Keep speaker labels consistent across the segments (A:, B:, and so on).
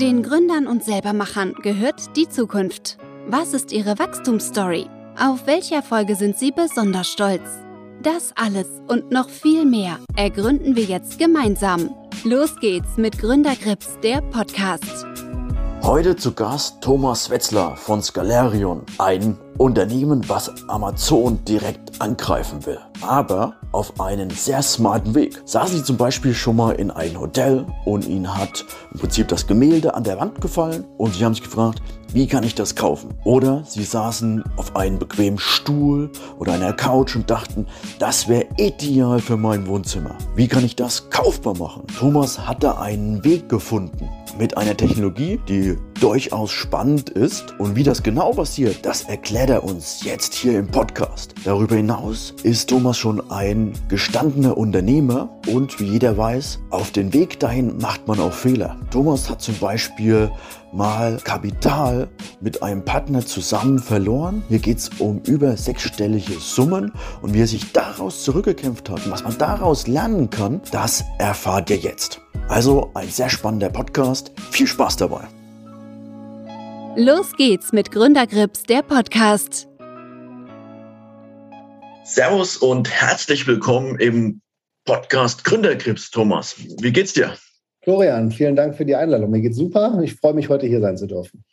A: Den Gründern und Selbermachern gehört die Zukunft. Was ist ihre Wachstumsstory? Auf welche Erfolge sind sie besonders stolz? Das alles und noch viel mehr ergründen wir jetzt gemeinsam. Los geht's mit Gründergrips, der Podcast.
B: Heute zu Gast Thomas Wetzler von Scalarion, ein Unternehmen, was Amazon direkt angreifen will, aber auf einen sehr smarten Weg. Saßen Sie zum Beispiel schon mal in ein Hotel und Ihnen hat im Prinzip das Gemälde an der Wand gefallen und Sie haben sich gefragt, wie kann ich das kaufen? Oder Sie saßen auf einem bequemen Stuhl oder einer Couch und dachten, das wäre ideal für mein Wohnzimmer. Wie kann ich das kaufbar machen? Thomas hat da einen Weg gefunden mit einer Technologie, die durchaus spannend ist. Und wie das genau passiert, das erklärt er uns jetzt hier im Podcast. Darüber hinaus ist Thomas schon ein gestandener Unternehmer und wie jeder weiß, auf den Weg dahin macht man auch Fehler. Thomas hat zum Beispiel mal Kapital mit einem Partner zusammen verloren. Hier geht es um über sechsstellige Summen und wie er sich daraus zurückgekämpft hat und was man daraus lernen kann, das erfahrt ihr jetzt. Also ein sehr spannender Podcast. Viel Spaß dabei.
A: Los geht's mit Gründergrips, der Podcast.
B: Servus und herzlich willkommen im Podcast Gründergrips, Thomas. Wie geht's dir?
C: Florian, vielen Dank für die Einladung. Mir geht's super. Ich freue mich, heute hier sein zu dürfen.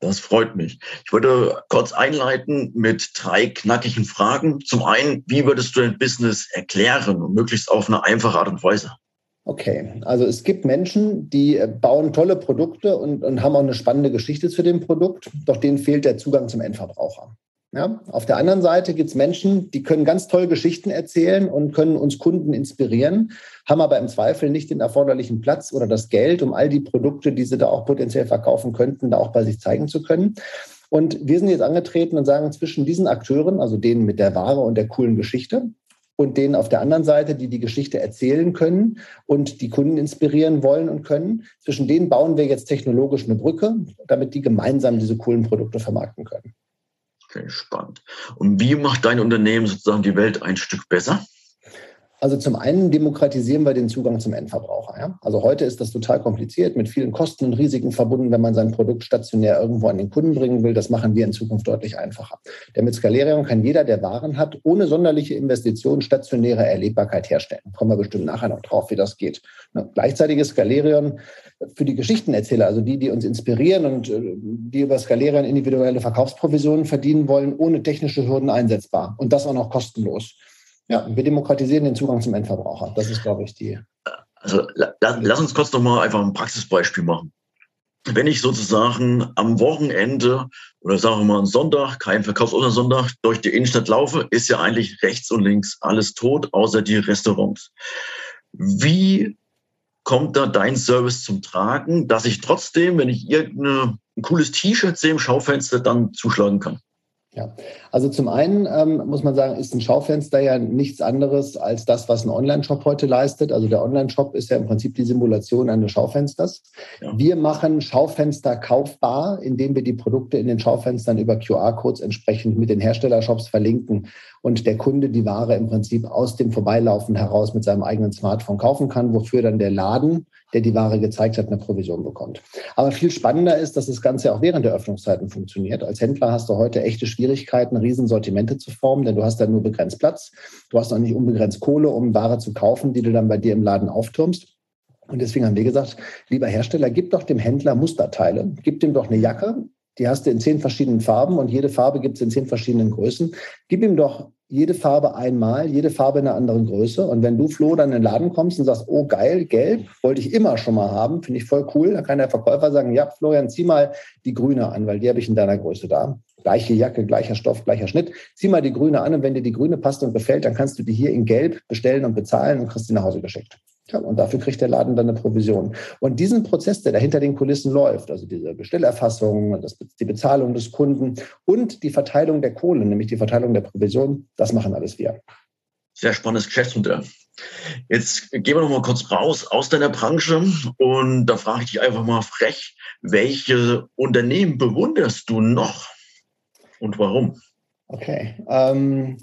B: Das freut mich. Ich würde kurz einleiten mit drei knackigen Fragen. Zum einen, wie würdest du dein Business erklären und möglichst auf eine einfache Art und Weise?
C: Okay, also es gibt Menschen, die äh, bauen tolle Produkte und, und haben auch eine spannende Geschichte zu dem Produkt, doch denen fehlt der Zugang zum Endverbraucher. Ja, auf der anderen Seite gibt es Menschen, die können ganz toll Geschichten erzählen und können uns Kunden inspirieren, haben aber im Zweifel nicht den erforderlichen Platz oder das Geld, um all die Produkte, die sie da auch potenziell verkaufen könnten, da auch bei sich zeigen zu können. Und wir sind jetzt angetreten und sagen, zwischen diesen Akteuren, also denen mit der Ware und der coolen Geschichte, und denen auf der anderen Seite, die die Geschichte erzählen können und die Kunden inspirieren wollen und können. Zwischen denen bauen wir jetzt technologisch eine Brücke, damit die gemeinsam diese coolen Produkte vermarkten können.
B: Okay, spannend. Und wie macht dein Unternehmen sozusagen die Welt ein Stück besser?
C: Also zum einen demokratisieren wir den Zugang zum Endverbraucher. Ja? Also heute ist das total kompliziert, mit vielen Kosten und Risiken verbunden, wenn man sein Produkt stationär irgendwo an den Kunden bringen will. Das machen wir in Zukunft deutlich einfacher. Denn mit Skalerium kann jeder, der Waren hat, ohne sonderliche Investitionen stationäre Erlebbarkeit herstellen. Kommen wir bestimmt nachher noch drauf, wie das geht. Gleichzeitig ist Skalerion für die Geschichtenerzähler, also die, die uns inspirieren und äh, die über Skalerion individuelle Verkaufsprovisionen verdienen wollen, ohne technische Hürden einsetzbar. Und das auch noch kostenlos. Ja, wir demokratisieren den Zugang zum Endverbraucher. Das ist, glaube ich, die.
B: Also lass, lass uns kurz nochmal einfach ein Praxisbeispiel machen. Wenn ich sozusagen am Wochenende oder sagen wir mal am Sonntag, kein Verkaufsoffener Sonntag, durch die Innenstadt laufe, ist ja eigentlich rechts und links alles tot, außer die Restaurants. Wie kommt da dein Service zum Tragen, dass ich trotzdem, wenn ich irgendein cooles T-Shirt sehe im Schaufenster, dann zuschlagen kann?
C: Ja, also zum einen ähm, muss man sagen, ist ein Schaufenster ja nichts anderes als das, was ein Online-Shop heute leistet. Also der Online-Shop ist ja im Prinzip die Simulation eines Schaufensters. Ja. Wir machen Schaufenster kaufbar, indem wir die Produkte in den Schaufenstern über QR-Codes entsprechend mit den Herstellershops verlinken und der Kunde die Ware im Prinzip aus dem Vorbeilaufen heraus mit seinem eigenen Smartphone kaufen kann, wofür dann der Laden der die Ware gezeigt hat, eine Provision bekommt. Aber viel spannender ist, dass das Ganze auch während der Öffnungszeiten funktioniert. Als Händler hast du heute echte Schwierigkeiten, Riesensortimente zu formen, denn du hast da nur begrenzt Platz. Du hast auch nicht unbegrenzt Kohle, um Ware zu kaufen, die du dann bei dir im Laden auftürmst. Und deswegen haben wir gesagt, lieber Hersteller, gib doch dem Händler Musterteile, gib dem doch eine Jacke, die hast du in zehn verschiedenen Farben und jede Farbe gibt es in zehn verschiedenen Größen. Gib ihm doch jede Farbe einmal, jede Farbe in einer anderen Größe. Und wenn du, Flo, dann in den Laden kommst und sagst, oh geil, gelb, wollte ich immer schon mal haben, finde ich voll cool, dann kann der Verkäufer sagen, ja, Florian, zieh mal die grüne an, weil die habe ich in deiner Größe da. Gleiche Jacke, gleicher Stoff, gleicher Schnitt. Zieh mal die grüne an und wenn dir die grüne passt und gefällt, dann kannst du die hier in gelb bestellen und bezahlen und kriegst die nach Hause geschickt. Ja, und dafür kriegt der Laden dann eine Provision. Und diesen Prozess, der da hinter den Kulissen läuft, also diese Bestellerfassung, das, die Bezahlung des Kunden und die Verteilung der Kohle, nämlich die Verteilung der Provision, das machen alles wir.
B: Sehr spannendes Geschäftsmodell. Jetzt gehen wir noch mal kurz raus aus deiner Branche und da frage ich dich einfach mal frech, welche Unternehmen bewunderst du noch und warum?
C: Okay. Ähm,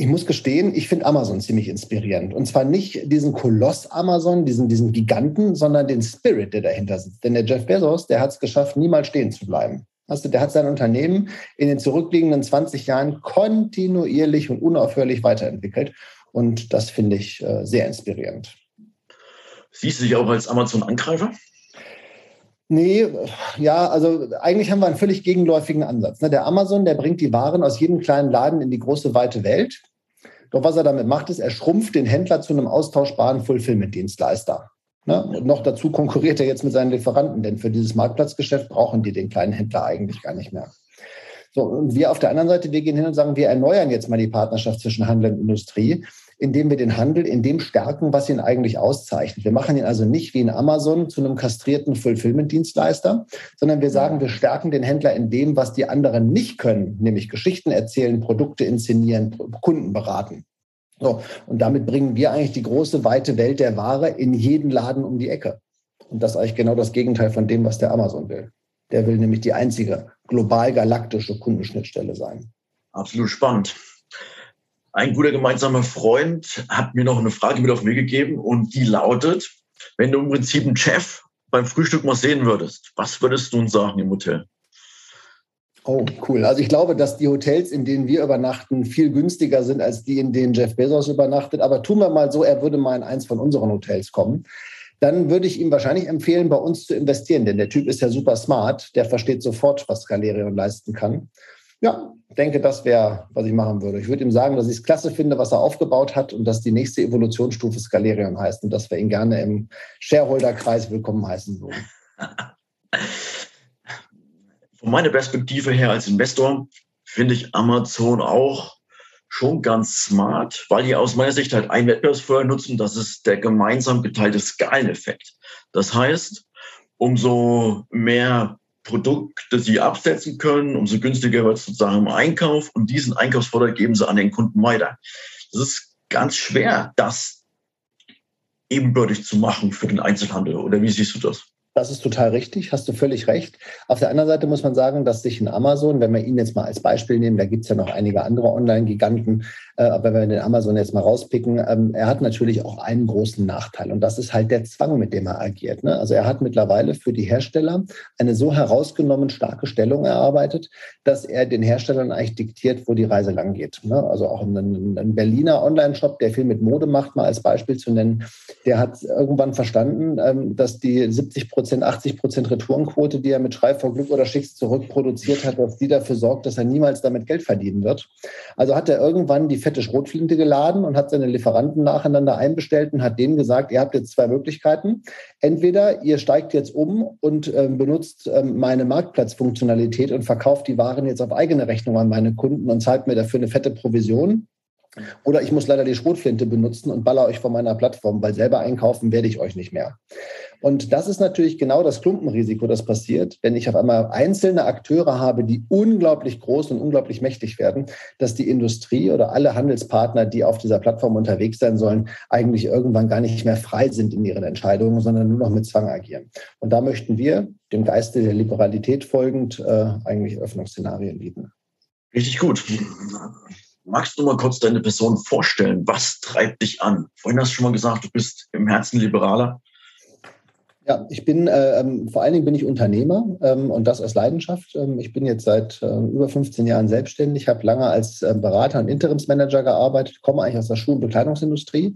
C: Ich muss gestehen, ich finde Amazon ziemlich inspirierend. Und zwar nicht diesen Koloss Amazon, diesen, diesen Giganten, sondern den Spirit, der dahinter sitzt. Denn der Jeff Bezos, der hat es geschafft, niemals stehen zu bleiben. Also der hat sein Unternehmen in den zurückliegenden 20 Jahren kontinuierlich und unaufhörlich weiterentwickelt. Und das finde ich äh, sehr inspirierend.
B: Siehst du dich auch als Amazon-Angreifer?
C: Nee, ja, also eigentlich haben wir einen völlig gegenläufigen Ansatz. Ne? Der Amazon, der bringt die Waren aus jedem kleinen Laden in die große, weite Welt. Doch was er damit macht, ist, er schrumpft den Händler zu einem austauschbaren Fulfillment-Dienstleister. Ne? Und noch dazu konkurriert er jetzt mit seinen Lieferanten, denn für dieses Marktplatzgeschäft brauchen die den kleinen Händler eigentlich gar nicht mehr. So, und wir auf der anderen Seite, wir gehen hin und sagen, wir erneuern jetzt mal die Partnerschaft zwischen Handel und Industrie indem wir den Handel in dem stärken, was ihn eigentlich auszeichnet. Wir machen ihn also nicht wie in Amazon zu einem kastrierten Fulfillment-Dienstleister, sondern wir sagen, wir stärken den Händler in dem, was die anderen nicht können, nämlich Geschichten erzählen, Produkte inszenieren, Kunden beraten. So, und damit bringen wir eigentlich die große, weite Welt der Ware in jeden Laden um die Ecke. Und das ist eigentlich genau das Gegenteil von dem, was der Amazon will. Der will nämlich die einzige global galaktische Kundenschnittstelle sein.
B: Absolut spannend. Ein guter gemeinsamer Freund hat mir noch eine Frage mit auf Weg gegeben und die lautet, wenn du im Prinzip einen Chef beim Frühstück mal sehen würdest, was würdest du uns sagen im Hotel?
C: Oh, cool. Also ich glaube, dass die Hotels, in denen wir übernachten, viel günstiger sind als die, in denen Jeff Bezos übernachtet. Aber tun wir mal so, er würde mal in eins von unseren Hotels kommen. Dann würde ich ihm wahrscheinlich empfehlen, bei uns zu investieren, denn der Typ ist ja super smart. Der versteht sofort, was Galerion leisten kann. Ja, denke, das wäre, was ich machen würde. Ich würde ihm sagen, dass ich es klasse finde, was er aufgebaut hat und dass die nächste Evolutionsstufe Scalerion heißt und dass wir ihn gerne im Shareholder-Kreis willkommen heißen würden.
B: Von meiner Perspektive her als Investor finde ich Amazon auch schon ganz smart, weil die aus meiner Sicht halt ein Wettbewerbsfeuer nutzen, das ist der gemeinsam geteilte Skaleneffekt. Das heißt, umso mehr Produkte sie absetzen können, umso günstiger wird es sozusagen im Einkauf und diesen Einkaufsvorteil geben sie an den Kunden weiter. Das ist ganz schwer, das ebenbürtig zu machen für den Einzelhandel. Oder wie siehst du das?
C: Das ist total richtig, hast du völlig recht. Auf der anderen Seite muss man sagen, dass sich in Amazon, wenn wir ihn jetzt mal als Beispiel nehmen, da gibt es ja noch einige andere Online-Giganten, äh, aber wenn wir den Amazon jetzt mal rauspicken, ähm, er hat natürlich auch einen großen Nachteil und das ist halt der Zwang, mit dem er agiert. Ne? Also er hat mittlerweile für die Hersteller eine so herausgenommen starke Stellung erarbeitet, dass er den Herstellern eigentlich diktiert, wo die Reise lang geht. Ne? Also auch ein, ein Berliner Online-Shop, der viel mit Mode macht, mal als Beispiel zu nennen, der hat irgendwann verstanden, ähm, dass die 70 Prozent Prozent, 80 Prozent Retourenquote, die er mit Schrei vor Glück oder Schicks zurückproduziert hat, dass die dafür sorgt, dass er niemals damit Geld verdienen wird. Also hat er irgendwann die fette Schrotflinte geladen und hat seine Lieferanten nacheinander einbestellt und hat denen gesagt, ihr habt jetzt zwei Möglichkeiten. Entweder ihr steigt jetzt um und ähm, benutzt ähm, meine Marktplatzfunktionalität und verkauft die Waren jetzt auf eigene Rechnung an meine Kunden und zahlt mir dafür eine fette Provision. Oder ich muss leider die Schrotflinte benutzen und baller euch von meiner Plattform, weil selber einkaufen werde ich euch nicht mehr. Und das ist natürlich genau das Klumpenrisiko, das passiert, wenn ich auf einmal einzelne Akteure habe, die unglaublich groß und unglaublich mächtig werden, dass die Industrie oder alle Handelspartner, die auf dieser Plattform unterwegs sein sollen, eigentlich irgendwann gar nicht mehr frei sind in ihren Entscheidungen, sondern nur noch mit Zwang agieren. Und da möchten wir dem Geiste der Liberalität folgend äh, eigentlich Öffnungsszenarien bieten.
B: Richtig gut. Magst du mal kurz deine Person vorstellen? Was treibt dich an? Vorhin hast du schon mal gesagt, du bist im Herzen Liberaler.
C: Ja, ich bin, äh, ähm, vor allen Dingen bin ich Unternehmer ähm, und das aus Leidenschaft. Ähm, ich bin jetzt seit äh, über 15 Jahren selbstständig, habe lange als äh, Berater und Interimsmanager gearbeitet, komme eigentlich aus der Schuh- und Bekleidungsindustrie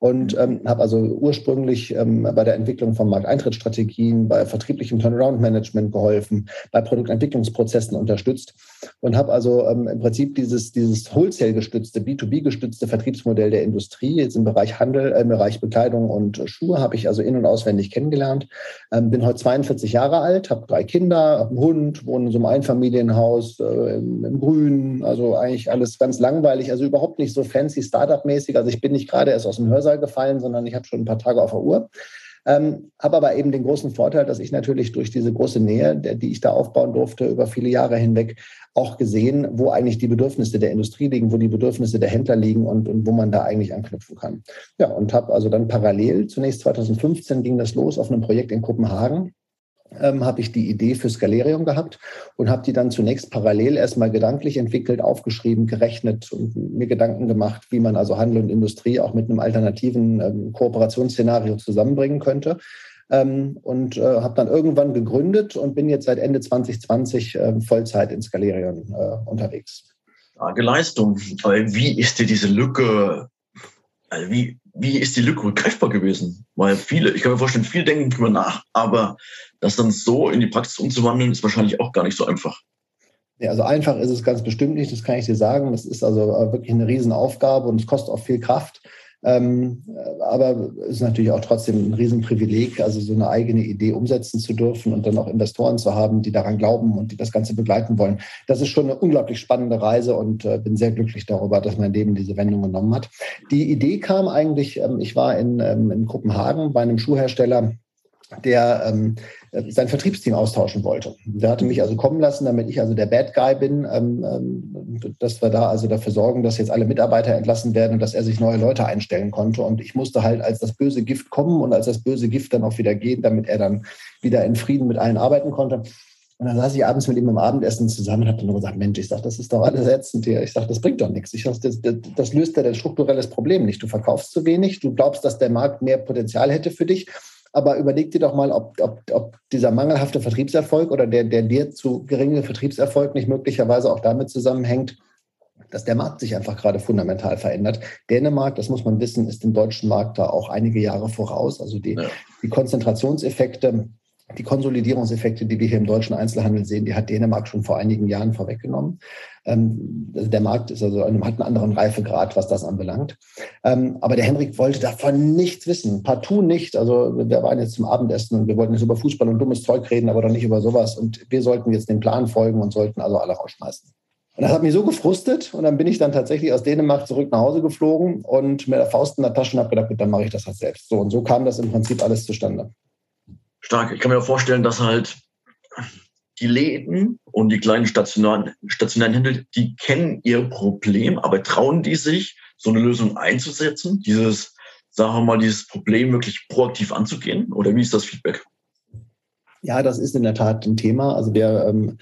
C: und ähm, habe also ursprünglich ähm, bei der Entwicklung von Markteintrittsstrategien, bei vertrieblichem Turnaround-Management geholfen, bei Produktentwicklungsprozessen unterstützt und habe also ähm, im Prinzip dieses, dieses Wholesale-gestützte, B2B-gestützte Vertriebsmodell der Industrie jetzt im Bereich Handel, äh, im Bereich Bekleidung und Schuhe habe ich also in- und auswendig kennengelernt. Ähm, bin heute 42 Jahre alt, habe drei Kinder, habe einen Hund, wohne in so einem Einfamilienhaus äh, im, im Grün. Also eigentlich alles ganz langweilig, also überhaupt nicht so fancy Startup-mäßig. Also ich bin nicht gerade erst aus dem Hörsaal gefallen, sondern ich habe schon ein paar Tage auf der Uhr. Ähm, habe aber eben den großen Vorteil, dass ich natürlich durch diese große Nähe, der, die ich da aufbauen durfte, über viele Jahre hinweg auch gesehen, wo eigentlich die Bedürfnisse der Industrie liegen, wo die Bedürfnisse der Händler liegen und, und wo man da eigentlich anknüpfen kann. Ja, und habe also dann parallel, zunächst 2015 ging das los auf einem Projekt in Kopenhagen ähm, habe ich die Idee für Scalerium gehabt und habe die dann zunächst parallel erstmal gedanklich entwickelt, aufgeschrieben, gerechnet und mir Gedanken gemacht, wie man also Handel und Industrie auch mit einem alternativen ähm, Kooperationsszenario zusammenbringen könnte. Ähm, und äh, habe dann irgendwann gegründet und bin jetzt seit Ende 2020 äh, Vollzeit in Scalerion äh, unterwegs.
B: Starke Leistung. Wie ist dir diese Lücke, also wie, wie ist die Lücke greifbar gewesen? Weil viele, ich kann mir vorstellen, viele denken drüber nach, aber das dann so in die Praxis umzuwandeln, ist wahrscheinlich auch gar nicht so einfach.
C: Ja, also einfach ist es ganz bestimmt nicht, das kann ich dir sagen. Das ist also wirklich eine Riesenaufgabe und es kostet auch viel Kraft. Ähm, aber es ist natürlich auch trotzdem ein Riesenprivileg, also so eine eigene Idee umsetzen zu dürfen und dann auch Investoren zu haben, die daran glauben und die das Ganze begleiten wollen. Das ist schon eine unglaublich spannende Reise und äh, bin sehr glücklich darüber, dass mein Leben diese Wendung genommen hat. Die Idee kam eigentlich, ähm, ich war in, ähm, in Kopenhagen bei einem Schuhhersteller, der ähm, sein Vertriebsteam austauschen wollte. Der hatte mich also kommen lassen, damit ich also der Bad Guy bin, ähm, ähm, dass wir da also dafür sorgen, dass jetzt alle Mitarbeiter entlassen werden und dass er sich neue Leute einstellen konnte. Und ich musste halt als das böse Gift kommen und als das böse Gift dann auch wieder gehen, damit er dann wieder in Frieden mit allen arbeiten konnte. Und dann saß ich abends mit ihm im Abendessen zusammen und habe dann nur gesagt, Mensch, ich sage, das ist doch alles ätzend hier. Ich sage, das bringt doch nichts. Ich sage, das, das, das löst ja dein strukturelles Problem nicht. Du verkaufst zu wenig, du glaubst, dass der Markt mehr Potenzial hätte für dich aber überleg dir doch mal, ob, ob, ob dieser mangelhafte Vertriebserfolg oder der, der dir zu geringe Vertriebserfolg nicht möglicherweise auch damit zusammenhängt, dass der Markt sich einfach gerade fundamental verändert. Dänemark, das muss man wissen, ist dem deutschen Markt da auch einige Jahre voraus. Also die, ja. die Konzentrationseffekte die Konsolidierungseffekte, die wir hier im deutschen Einzelhandel sehen, die hat Dänemark schon vor einigen Jahren vorweggenommen. Ähm, also der Markt ist also hat einen anderen Reifegrad, was das anbelangt. Ähm, aber der Henrik wollte davon nichts wissen, partout nicht. Also wir waren jetzt zum Abendessen und wir wollten jetzt über Fußball und dummes Zeug reden, aber doch nicht über sowas. Und wir sollten jetzt dem Plan folgen und sollten also alle rausschmeißen. Und das hat mich so gefrustet und dann bin ich dann tatsächlich aus Dänemark zurück nach Hause geflogen und mit der Faust in der Tasche habe gedacht, dann mache ich das halt selbst. So und so kam das im Prinzip alles zustande
B: stark. Ich kann mir vorstellen, dass halt die Läden und die kleinen stationären, stationären Händler, die kennen ihr Problem, aber trauen die sich, so eine Lösung einzusetzen, dieses, sagen wir mal, dieses Problem wirklich proaktiv anzugehen? Oder wie ist das Feedback?
C: Ja, das ist in der Tat ein Thema. Also wir ähm,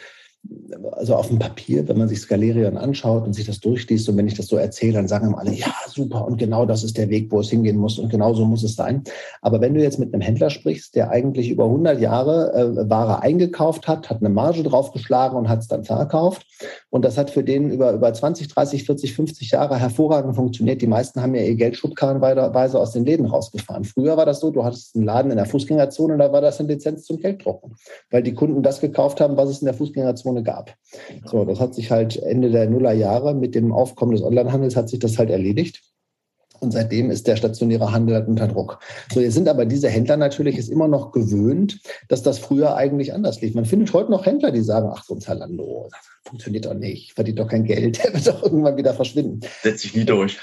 C: also auf dem Papier, wenn man sich Skalerion anschaut und sich das durchliest und wenn ich das so erzähle, dann sagen alle, ja, super und genau das ist der Weg, wo es hingehen muss und genau so muss es sein. Aber wenn du jetzt mit einem Händler sprichst, der eigentlich über 100 Jahre äh, Ware eingekauft hat, hat eine Marge draufgeschlagen und hat es dann verkauft und das hat für den über, über 20, 30, 40, 50 Jahre hervorragend funktioniert. Die meisten haben ja ihr Geld schubkarrenweise aus den Läden rausgefahren. Früher war das so, du hattest einen Laden in der Fußgängerzone und da war das eine Lizenz zum Gelddrucken, weil die Kunden das gekauft haben, was es in der Fußgängerzone Zone gab. So, das hat sich halt Ende der Nullerjahre mit dem Aufkommen des Onlinehandels hat sich das halt erledigt. Und seitdem ist der stationäre Handel halt unter Druck. So, jetzt sind aber diese Händler natürlich ist immer noch gewöhnt, dass das früher eigentlich anders lief. Man findet heute noch Händler, die sagen, ach, so ein Zalando, das funktioniert doch nicht, verdient doch kein Geld, der wird doch irgendwann wieder verschwinden.
B: Setzt sich nie durch.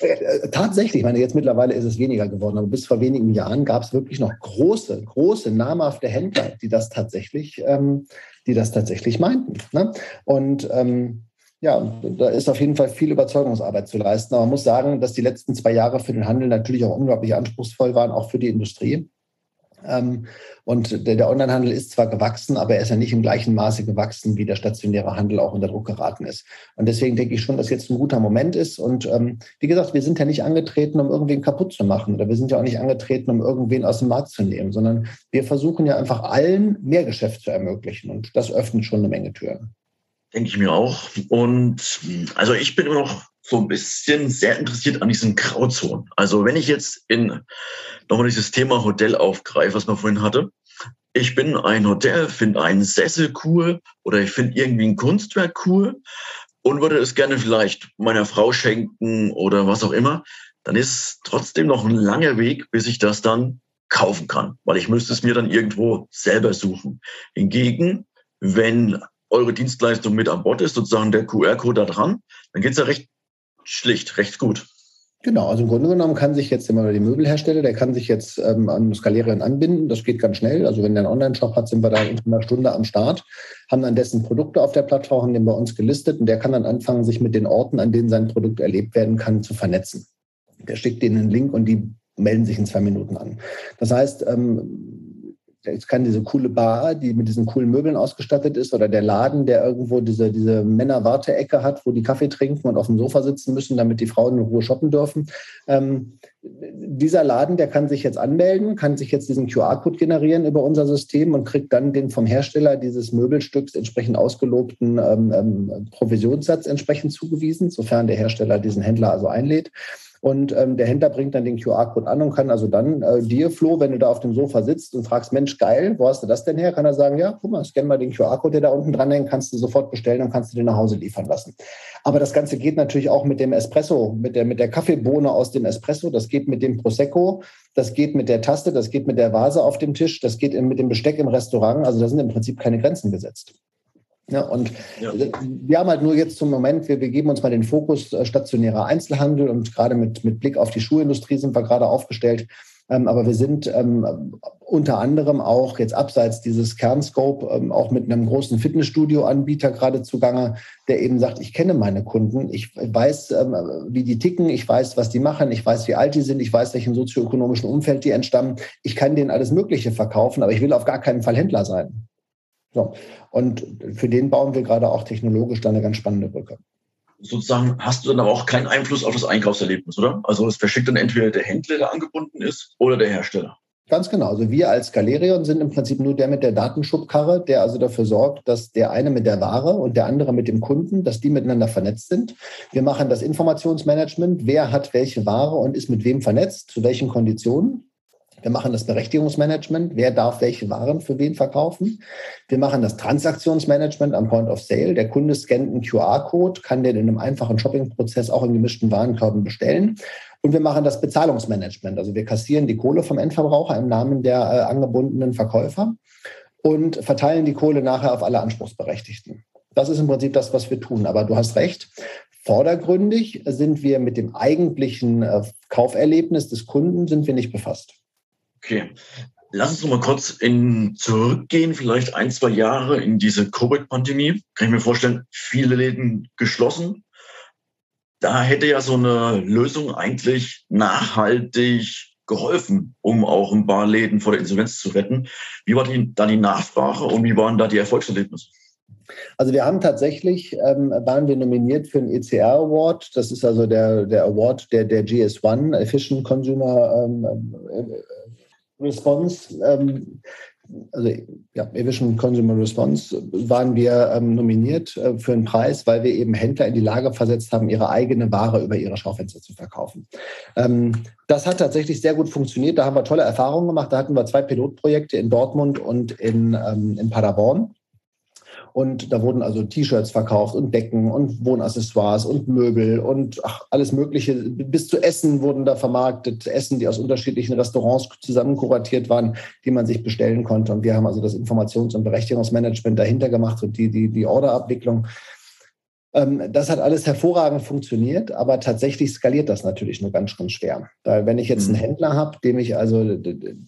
C: Äh, tatsächlich, ich meine, jetzt mittlerweile ist es weniger geworden, aber bis vor wenigen Jahren gab es wirklich noch große, große, namhafte Händler, die das tatsächlich, ähm, die das tatsächlich meinten. Ne? Und ähm, ja, da ist auf jeden Fall viel Überzeugungsarbeit zu leisten. Aber man muss sagen, dass die letzten zwei Jahre für den Handel natürlich auch unglaublich anspruchsvoll waren, auch für die Industrie. Ähm, und der, Onlinehandel ist zwar gewachsen, aber er ist ja nicht im gleichen Maße gewachsen, wie der stationäre Handel auch unter Druck geraten ist. Und deswegen denke ich schon, dass jetzt ein guter Moment ist. Und ähm, wie gesagt, wir sind ja nicht angetreten, um irgendwen kaputt zu machen. Oder wir sind ja auch nicht angetreten, um irgendwen aus dem Markt zu nehmen, sondern wir versuchen ja einfach allen mehr Geschäft zu ermöglichen. Und das öffnet schon eine Menge Türen.
B: Denke ich mir auch. Und also ich bin immer noch so ein bisschen sehr interessiert an diesen Grauzonen. Also wenn ich jetzt in nochmal dieses Thema Hotel aufgreife, was man vorhin hatte. Ich bin ein Hotel, finde einen Sessel cool oder ich finde irgendwie ein Kunstwerk cool und würde es gerne vielleicht meiner Frau schenken oder was auch immer, dann ist trotzdem noch ein langer Weg, bis ich das dann kaufen kann, weil ich müsste es mir dann irgendwo selber suchen. Hingegen, wenn eure Dienstleistung mit an Bord ist, sozusagen der QR-Code da dran, dann geht es ja recht schlicht, recht gut.
C: Genau, also im Grunde genommen kann sich jetzt immer der Möbelhersteller, der kann sich jetzt ähm, an Skalerion anbinden. Das geht ganz schnell. Also wenn der einen Online-Shop hat, sind wir da in einer Stunde am Start, haben dann dessen Produkte auf der Plattform, haben den bei uns gelistet und der kann dann anfangen, sich mit den Orten, an denen sein Produkt erlebt werden kann, zu vernetzen. Der schickt denen einen Link und die melden sich in zwei Minuten an. Das heißt, ähm, es kann diese coole Bar, die mit diesen coolen Möbeln ausgestattet ist, oder der Laden, der irgendwo diese, diese Männer-Warteecke hat, wo die Kaffee trinken und auf dem Sofa sitzen müssen, damit die Frauen in Ruhe shoppen dürfen. Ähm, dieser Laden, der kann sich jetzt anmelden, kann sich jetzt diesen QR-Code generieren über unser System und kriegt dann den vom Hersteller dieses Möbelstücks entsprechend ausgelobten ähm, ähm, Provisionssatz entsprechend zugewiesen, sofern der Hersteller diesen Händler also einlädt. Und ähm, der Händler bringt dann den QR-Code an und kann also dann äh, dir, Flo, wenn du da auf dem Sofa sitzt und fragst, Mensch, geil, wo hast du das denn her? Kann er sagen, ja, guck mal, scan mal den QR-Code, der da unten dran hängt, kannst du sofort bestellen und kannst du den nach Hause liefern lassen. Aber das Ganze geht natürlich auch mit dem Espresso, mit der, mit der Kaffeebohne aus dem Espresso, das geht mit dem Prosecco, das geht mit der Taste, das geht mit der Vase auf dem Tisch, das geht mit dem Besteck im Restaurant. Also da sind im Prinzip keine Grenzen gesetzt. Ja, und ja. wir haben halt nur jetzt zum Moment, wir, wir geben uns mal den Fokus äh, stationärer Einzelhandel und gerade mit, mit Blick auf die Schuhindustrie sind wir gerade aufgestellt. Ähm, aber wir sind ähm, unter anderem auch jetzt abseits dieses Kernscope ähm, auch mit einem großen Fitnessstudio-Anbieter gerade zugange, der eben sagt, ich kenne meine Kunden, ich weiß, ähm, wie die ticken, ich weiß, was die machen, ich weiß, wie alt die sind, ich weiß, welchem sozioökonomischen Umfeld die entstammen. Ich kann denen alles Mögliche verkaufen, aber ich will auf gar keinen Fall Händler sein. So. Und für den bauen wir gerade auch technologisch dann eine ganz spannende Brücke.
B: Sozusagen hast du dann aber auch keinen Einfluss auf das Einkaufserlebnis, oder? Also es verschickt dann entweder der Händler, der angebunden ist, oder der Hersteller.
C: Ganz genau. Also wir als Galerion sind im Prinzip nur der mit der Datenschubkarre, der also dafür sorgt, dass der eine mit der Ware und der andere mit dem Kunden, dass die miteinander vernetzt sind. Wir machen das Informationsmanagement. Wer hat welche Ware und ist mit wem vernetzt, zu welchen Konditionen. Wir machen das Berechtigungsmanagement. Wer darf welche Waren für wen verkaufen? Wir machen das Transaktionsmanagement am Point of Sale. Der Kunde scannt einen QR-Code, kann den in einem einfachen Shopping-Prozess auch in gemischten Warenkörben bestellen. Und wir machen das Bezahlungsmanagement. Also wir kassieren die Kohle vom Endverbraucher im Namen der äh, angebundenen Verkäufer und verteilen die Kohle nachher auf alle Anspruchsberechtigten. Das ist im Prinzip das, was wir tun. Aber du hast recht. Vordergründig sind wir mit dem eigentlichen äh, Kauferlebnis des Kunden sind wir nicht befasst.
B: Okay. Lass uns noch mal kurz in, zurückgehen, vielleicht ein, zwei Jahre in diese Covid-Pandemie. Kann ich mir vorstellen, viele Läden geschlossen. Da hätte ja so eine Lösung eigentlich nachhaltig geholfen, um auch ein paar Läden vor der Insolvenz zu retten. Wie war da die Nachfrage und wie waren da die Erfolgserlebnisse?
C: Also wir haben tatsächlich, ähm, waren wir nominiert für den ECR Award. Das ist also der, der Award der, der GS1, Efficient Consumer ähm, Response, ähm, also ja, Evision Consumer Response, waren wir ähm, nominiert äh, für einen Preis, weil wir eben Händler in die Lage versetzt haben, ihre eigene Ware über ihre Schaufenster zu verkaufen. Ähm, das hat tatsächlich sehr gut funktioniert. Da haben wir tolle Erfahrungen gemacht. Da hatten wir zwei Pilotprojekte in Dortmund und in, ähm, in Paderborn. Und da wurden also T-Shirts verkauft und Decken und Wohnaccessoires und Möbel und ach, alles Mögliche. Bis zu Essen wurden da vermarktet. Essen, die aus unterschiedlichen Restaurants zusammen kuratiert waren, die man sich bestellen konnte. Und wir haben also das Informations- und Berechtigungsmanagement dahinter gemacht und die, die, die Orderabwicklung. Ähm, das hat alles hervorragend funktioniert, aber tatsächlich skaliert das natürlich nur ganz, ganz schwer. Weil wenn ich jetzt einen mhm. Händler habe, dem ich also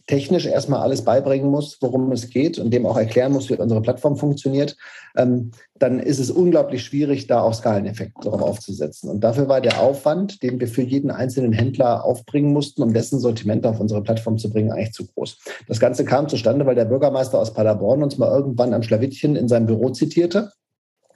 C: technisch erstmal alles beibringen muss, worum es geht und dem auch erklären muss, wie unsere Plattform funktioniert, ähm, dann ist es unglaublich schwierig, da auch Skaleneffekte darauf aufzusetzen. Und dafür war der Aufwand, den wir für jeden einzelnen Händler aufbringen mussten, um dessen Sortiment auf unsere Plattform zu bringen, eigentlich zu groß. Das Ganze kam zustande, weil der Bürgermeister aus Paderborn uns mal irgendwann am Schlawittchen in seinem Büro zitierte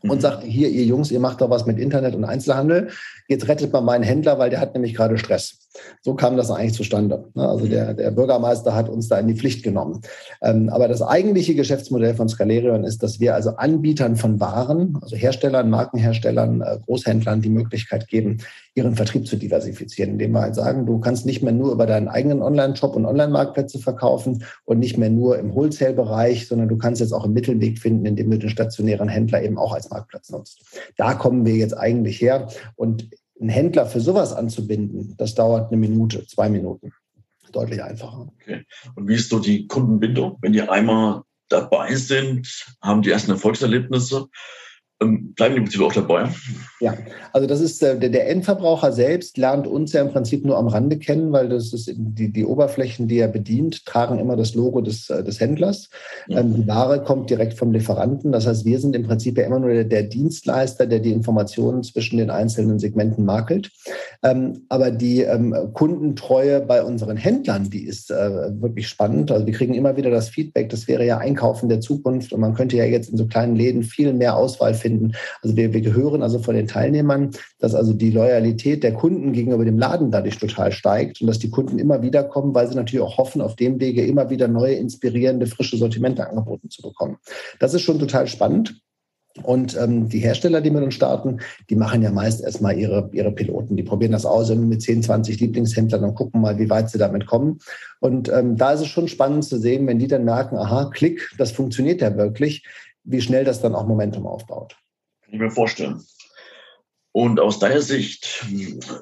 C: und mhm. sagte, hier, ihr Jungs, ihr macht doch was mit Internet und Einzelhandel. Jetzt rettet mal meinen Händler, weil der hat nämlich gerade Stress. So kam das eigentlich zustande. Ne? Also der, der Bürgermeister hat uns da in die Pflicht genommen. Ähm, aber das eigentliche Geschäftsmodell von Scalerion ist, dass wir also Anbietern von Waren, also Herstellern, Markenherstellern, äh, Großhändlern die Möglichkeit geben, ihren Vertrieb zu diversifizieren, indem wir halt sagen, du kannst nicht mehr nur über deinen eigenen Online-Shop und Online-Marktplätze verkaufen und nicht mehr nur im Wholesale-Bereich, sondern du kannst jetzt auch einen Mittelweg finden, indem du den stationären Händler eben auch als Marktplatz nutzt. Da kommen wir jetzt eigentlich her und einen Händler für sowas anzubinden, das dauert eine Minute, zwei Minuten. Deutlich einfacher.
B: Okay. Und wie ist so die Kundenbindung? Wenn die einmal dabei sind, haben die ersten Erfolgserlebnisse. Ähm, bleiben die im Prinzip auch dabei.
C: Ja, also das ist äh, der, der, Endverbraucher selbst lernt uns ja im Prinzip nur am Rande kennen, weil das ist die, die Oberflächen, die er bedient, tragen immer das Logo des, äh, des Händlers. Ja. Ähm, die Ware kommt direkt vom Lieferanten. Das heißt, wir sind im Prinzip ja immer nur der, der Dienstleister, der die Informationen zwischen den einzelnen Segmenten makelt. Ähm, aber die Kundentreue bei unseren Händlern, die ist äh, wirklich spannend. Also wir kriegen immer wieder das Feedback, das wäre ja Einkaufen der Zukunft und man könnte ja jetzt in so kleinen Läden viel mehr Auswahl finden finden. Also wir, wir gehören also von den Teilnehmern, dass also die Loyalität der Kunden gegenüber dem Laden dadurch total steigt und dass die Kunden immer wieder kommen, weil sie natürlich auch hoffen, auf dem Wege immer wieder neue, inspirierende, frische Sortimente angeboten zu bekommen. Das ist schon total spannend. Und ähm, die Hersteller, die mit uns starten, die machen ja meist erstmal ihre, ihre Piloten. Die probieren das aus mit 10, 20 Lieblingshändlern und gucken mal, wie weit sie damit kommen. Und ähm, da ist es schon spannend zu sehen, wenn die dann merken, aha, Klick, das funktioniert ja wirklich, wie schnell das dann auch Momentum aufbaut.
B: Kann ich mir vorstellen. Und aus deiner Sicht,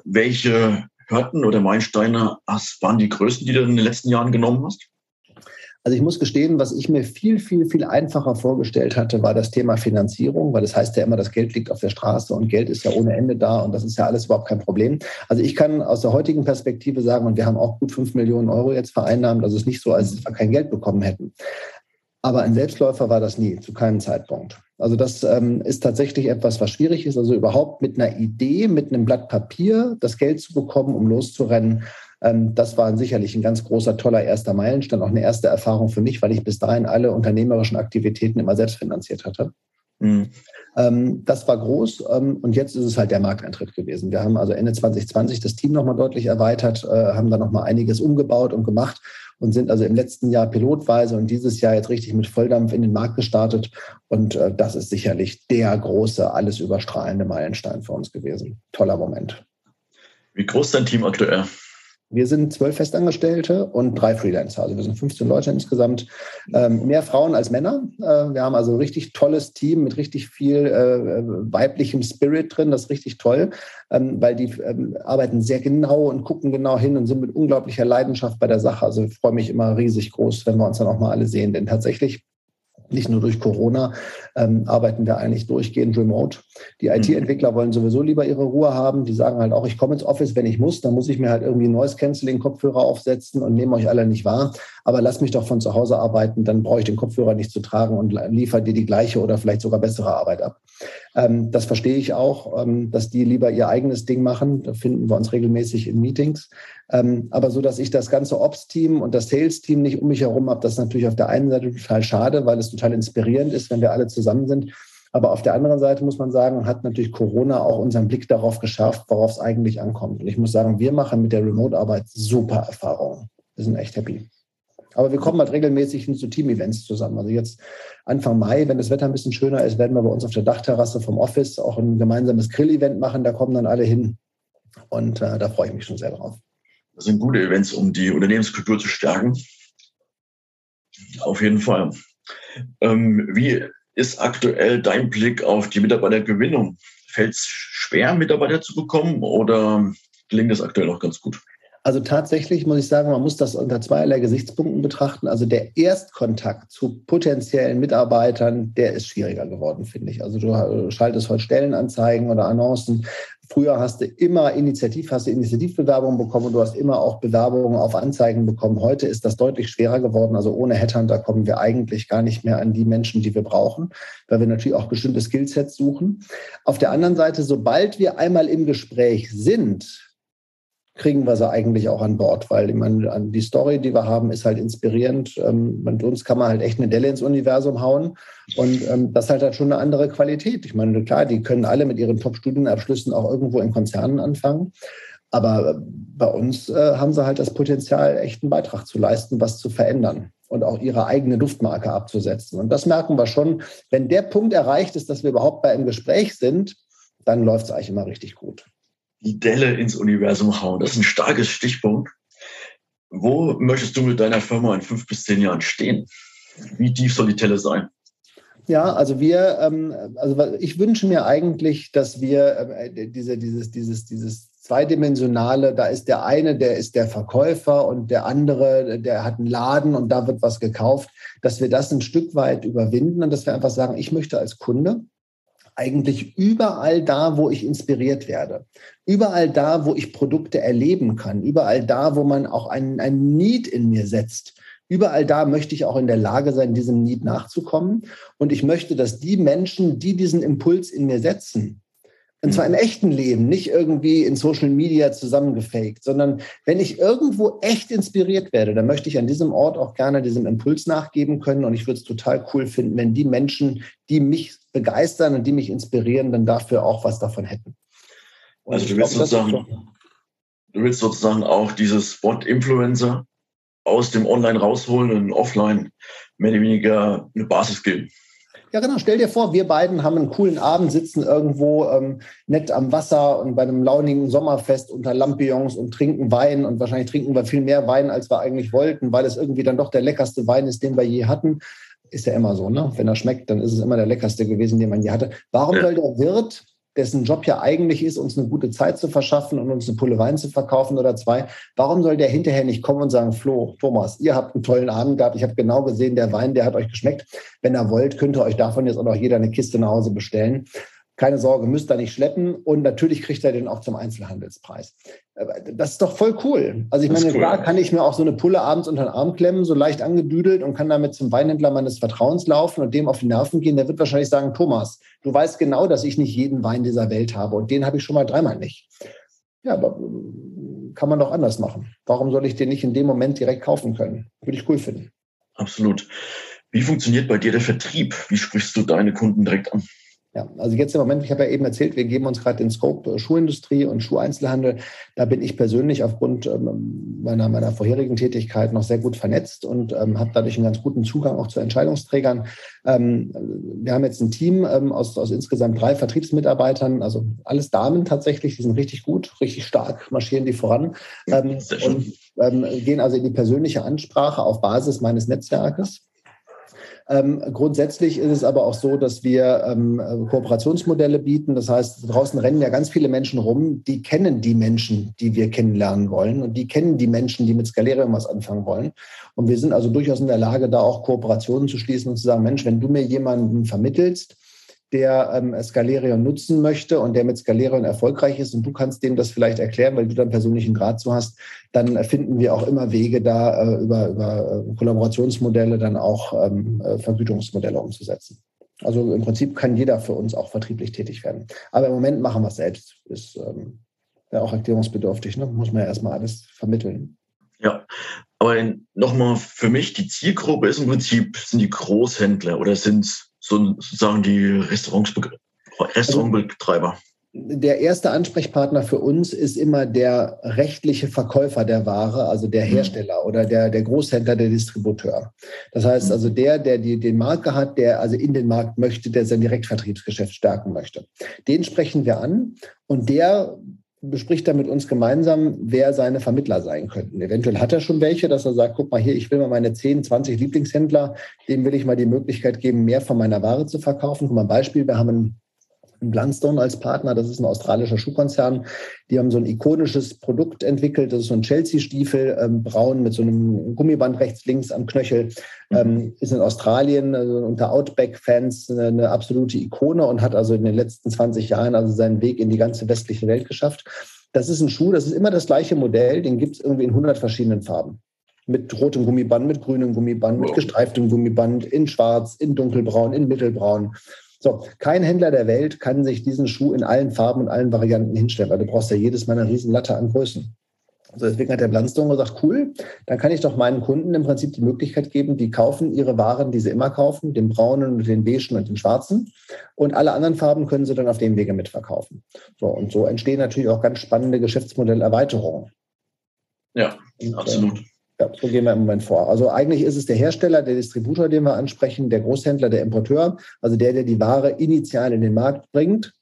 B: welche Hürden oder Meilensteine waren die größten, die du in den letzten Jahren genommen hast?
C: Also ich muss gestehen, was ich mir viel, viel, viel einfacher vorgestellt hatte, war das Thema Finanzierung, weil das heißt ja immer, das Geld liegt auf der Straße und Geld ist ja ohne Ende da und das ist ja alles überhaupt kein Problem. Also ich kann aus der heutigen Perspektive sagen, und wir haben auch gut fünf Millionen Euro jetzt vereinnahmt, also es ist nicht so, als wir kein Geld bekommen hätten. Aber ein Selbstläufer war das nie, zu keinem Zeitpunkt. Also das ähm, ist tatsächlich etwas, was schwierig ist. Also überhaupt mit einer Idee, mit einem Blatt Papier das Geld zu bekommen, um loszurennen, ähm, das war sicherlich ein ganz großer, toller erster Meilenstein, auch eine erste Erfahrung für mich, weil ich bis dahin alle unternehmerischen Aktivitäten immer selbst finanziert hatte. Mhm. Ähm, das war groß ähm, und jetzt ist es halt der Markteintritt gewesen. Wir haben also Ende 2020 das Team nochmal deutlich erweitert, äh, haben da nochmal einiges umgebaut und gemacht und sind also im letzten Jahr pilotweise und dieses Jahr jetzt richtig mit Volldampf in den Markt gestartet. Und äh, das ist sicherlich der große, alles überstrahlende Meilenstein für uns gewesen. Toller Moment.
B: Wie groß ist dein Team aktuell?
C: Wir sind zwölf Festangestellte und drei Freelancer. Also wir sind 15 Leute insgesamt. Ähm, mehr Frauen als Männer. Äh, wir haben also ein richtig tolles Team mit richtig viel äh, weiblichem Spirit drin. Das ist richtig toll, ähm, weil die ähm, arbeiten sehr genau und gucken genau hin und sind mit unglaublicher Leidenschaft bei der Sache. Also ich freue mich immer riesig groß, wenn wir uns dann auch mal alle sehen. Denn tatsächlich nicht nur durch Corona ähm, arbeiten wir eigentlich durchgehend remote. Die mhm. IT-Entwickler wollen sowieso lieber ihre Ruhe haben. Die sagen halt auch, ich komme ins Office, wenn ich muss. Dann muss ich mir halt irgendwie Noise Canceling Kopfhörer aufsetzen und nehme euch alle nicht wahr. Aber lass mich doch von zu Hause arbeiten, dann brauche ich den Kopfhörer nicht zu tragen und liefere dir die gleiche oder vielleicht sogar bessere Arbeit ab. Ähm, das verstehe ich auch, ähm, dass die lieber ihr eigenes Ding machen. Da finden wir uns regelmäßig in Meetings. Ähm, aber so, dass ich das ganze Ops-Team und das Sales-Team nicht um mich herum habe, das ist natürlich auf der einen Seite total schade, weil es total inspirierend ist, wenn wir alle zusammen sind. Aber auf der anderen Seite muss man sagen, hat natürlich Corona auch unseren Blick darauf geschärft, worauf es eigentlich ankommt. Und ich muss sagen, wir machen mit der Remote-Arbeit super Erfahrungen. Wir sind echt happy. Aber wir kommen halt regelmäßig zu Team-Events zusammen. Also jetzt Anfang Mai, wenn das Wetter ein bisschen schöner ist, werden wir bei uns auf der Dachterrasse vom Office auch ein gemeinsames Grill-Event machen. Da kommen dann alle hin. Und äh, da freue ich mich schon sehr drauf.
B: Das sind gute Events, um die Unternehmenskultur zu stärken. Auf jeden Fall. Ähm, wie ist aktuell dein Blick auf die Mitarbeitergewinnung? Fällt es schwer, Mitarbeiter zu bekommen oder gelingt es aktuell auch ganz gut?
C: Also tatsächlich muss ich sagen, man muss das unter zweierlei Gesichtspunkten betrachten. Also der Erstkontakt zu potenziellen Mitarbeitern, der ist schwieriger geworden, finde ich. Also du schaltest heute Stellenanzeigen oder Annoncen. Früher hast du immer Initiativ, hast du Initiativbewerbungen bekommen und du hast immer auch Bewerbungen auf Anzeigen bekommen. Heute ist das deutlich schwerer geworden. Also ohne Headhunter kommen wir eigentlich gar nicht mehr an die Menschen, die wir brauchen, weil wir natürlich auch bestimmte Skillsets suchen. Auf der anderen Seite, sobald wir einmal im Gespräch sind, kriegen wir sie eigentlich auch an Bord, weil ich meine, die Story, die wir haben, ist halt inspirierend. Ähm, mit uns kann man halt echt eine Delle ins Universum hauen und ähm, das halt halt schon eine andere Qualität. Ich meine, klar, die können alle mit ihren Top-Studienabschlüssen auch irgendwo in Konzernen anfangen. Aber bei uns äh, haben sie halt das Potenzial, echt einen Beitrag zu leisten, was zu verändern und auch ihre eigene Duftmarke abzusetzen. Und das merken wir schon. Wenn der Punkt erreicht ist, dass wir überhaupt bei einem Gespräch sind, dann läuft es eigentlich immer richtig gut
B: die Delle ins Universum hauen. Das ist ein starkes Stichpunkt. Wo möchtest du mit deiner Firma in fünf bis zehn Jahren stehen? Wie tief soll die Delle sein?
C: Ja, also wir, ähm, also ich wünsche mir eigentlich, dass wir äh, diese, dieses, dieses, dieses zweidimensionale, da ist der eine, der ist der Verkäufer und der andere, der hat einen Laden und da wird was gekauft, dass wir das ein Stück weit überwinden und dass wir einfach sagen, ich möchte als Kunde eigentlich überall da, wo ich inspiriert werde. Überall da, wo ich Produkte erleben kann. Überall da, wo man auch ein, ein Need in mir setzt. Überall da möchte ich auch in der Lage sein, diesem Need nachzukommen. Und ich möchte, dass die Menschen, die diesen Impuls in mir setzen, und zwar im mhm. echten Leben, nicht irgendwie in Social Media zusammengefaked, sondern wenn ich irgendwo echt inspiriert werde, dann möchte ich an diesem Ort auch gerne diesem Impuls nachgeben können. Und ich würde es total cool finden, wenn die Menschen, die mich begeistern und die mich inspirieren, dann dafür auch was davon hätten.
B: Und also du willst, glaub, sozusagen, du willst sozusagen auch dieses Spot-Influencer aus dem Online rausholen und offline mehr oder weniger eine Basis geben.
C: Ja, genau. Stell dir vor, wir beiden haben einen coolen Abend, sitzen irgendwo ähm, nett am Wasser und bei einem launigen Sommerfest unter Lampions und trinken Wein. Und wahrscheinlich trinken wir viel mehr Wein, als wir eigentlich wollten, weil es irgendwie dann doch der leckerste Wein ist, den wir je hatten. Ist ja immer so, ne? Wenn er schmeckt, dann ist es immer der leckerste gewesen, den man je hatte. Warum soll der Wirt dessen Job ja eigentlich ist, uns eine gute Zeit zu verschaffen und uns eine Pulle Wein zu verkaufen oder zwei, warum soll der hinterher nicht kommen und sagen, Flo, Thomas, ihr habt einen tollen Abend gehabt, ich habe genau gesehen, der Wein, der hat euch geschmeckt. Wenn ihr wollt, könnt ihr euch davon jetzt auch noch jeder eine Kiste nach Hause bestellen. Keine Sorge, müsst ihr nicht schleppen und natürlich kriegt er den auch zum Einzelhandelspreis. Das ist doch voll cool. Also ich meine, cool. klar kann ich mir auch so eine Pulle abends unter den Arm klemmen, so leicht angedüdelt und kann damit zum Weinhändler meines Vertrauens laufen und dem auf die Nerven gehen. Der wird wahrscheinlich sagen, Thomas, du weißt genau, dass ich nicht jeden Wein dieser Welt habe und den habe ich schon mal dreimal nicht. Ja, aber kann man doch anders machen. Warum soll ich den nicht in dem Moment direkt kaufen können? Würde ich cool finden.
B: Absolut. Wie funktioniert bei dir der Vertrieb? Wie sprichst du deine Kunden direkt an?
C: Ja, also jetzt im Moment, ich habe ja eben erzählt, wir geben uns gerade den Scope äh, Schuhindustrie und Schuheinzelhandel. Da bin ich persönlich aufgrund ähm, meiner, meiner vorherigen Tätigkeit noch sehr gut vernetzt und ähm, habe dadurch einen ganz guten Zugang auch zu Entscheidungsträgern. Ähm, wir haben jetzt ein Team ähm, aus, aus insgesamt drei Vertriebsmitarbeitern, also alles Damen tatsächlich, die sind richtig gut, richtig stark, marschieren die voran ähm, und ähm, gehen also in die persönliche Ansprache auf Basis meines Netzwerkes. Ähm, grundsätzlich ist es aber auch so, dass wir ähm, Kooperationsmodelle bieten. Das heißt, draußen rennen ja ganz viele Menschen rum, die kennen die Menschen, die wir kennenlernen wollen und die kennen die Menschen, die mit Skalerium was anfangen wollen. Und wir sind also durchaus in der Lage, da auch Kooperationen zu schließen und zu sagen, Mensch, wenn du mir jemanden vermittelst, der ähm, Scalerion nutzen möchte und der mit Scalerion erfolgreich ist und du kannst dem das vielleicht erklären, weil du dann persönlichen Grad zu hast, dann finden wir auch immer Wege, da äh, über, über äh, Kollaborationsmodelle dann auch ähm, äh, Vergütungsmodelle umzusetzen. Also im Prinzip kann jeder für uns auch vertrieblich tätig werden. Aber im Moment machen wir es selbst. Ist ähm, ja auch erklärungsbedürftig, ne? muss man ja erstmal alles vermitteln.
B: Ja, aber nochmal für mich, die Zielgruppe ist im Prinzip, sind die Großhändler oder sind es sozusagen die Restaurantbetreiber?
C: der erste Ansprechpartner für uns ist immer der rechtliche Verkäufer der Ware, also der mhm. Hersteller oder der, der Großhändler, der Distributeur. Das heißt also der, der die, den Markt hat, der also in den Markt möchte, der sein Direktvertriebsgeschäft stärken möchte. Den sprechen wir an und der bespricht dann mit uns gemeinsam, wer seine Vermittler sein könnten. Eventuell hat er schon welche, dass er sagt, guck mal hier, ich will mal meine 10, 20 Lieblingshändler, dem will ich mal die Möglichkeit geben, mehr von meiner Ware zu verkaufen. Guck mal, Beispiel, wir haben einen Blundstone als Partner, das ist ein australischer Schuhkonzern. Die haben so ein ikonisches Produkt entwickelt, das ist so ein Chelsea-Stiefel, ähm, braun mit so einem Gummiband rechts, links am Knöchel. Mhm. Ähm, ist in Australien also unter Outback-Fans eine, eine, absolute Ikone und hat also in den letzten 20 Jahren also seinen Weg in die ganze westliche Welt geschafft. Das ist ein Schuh, das ist immer das gleiche Modell, den gibt es irgendwie in 100 verschiedenen Farben mit rotem Gummiband, mit grünem Gummiband, mit gestreiftem Gummiband, in schwarz, in dunkelbraun, in mittelbraun. So, kein Händler der Welt kann sich diesen Schuh in allen Farben und allen Varianten hinstellen, weil du brauchst ja jedes Mal eine Riesenlatte an Größen. Also deswegen hat der Blanstone gesagt, cool, dann kann ich doch meinen Kunden im Prinzip die Möglichkeit geben, die kaufen ihre Waren, die sie immer kaufen, den braunen, den beigen und den schwarzen. Und alle anderen Farben können sie dann auf dem Wege mitverkaufen. So, und so entstehen natürlich auch ganz spannende Geschäftsmodellerweiterungen.
B: Ja, und, absolut. Äh,
C: ja, so gehen wir im Moment vor. Also eigentlich ist es der Hersteller, der Distributor, den wir ansprechen, der Großhändler, der Importeur, also der, der die Ware initial in den Markt bringt.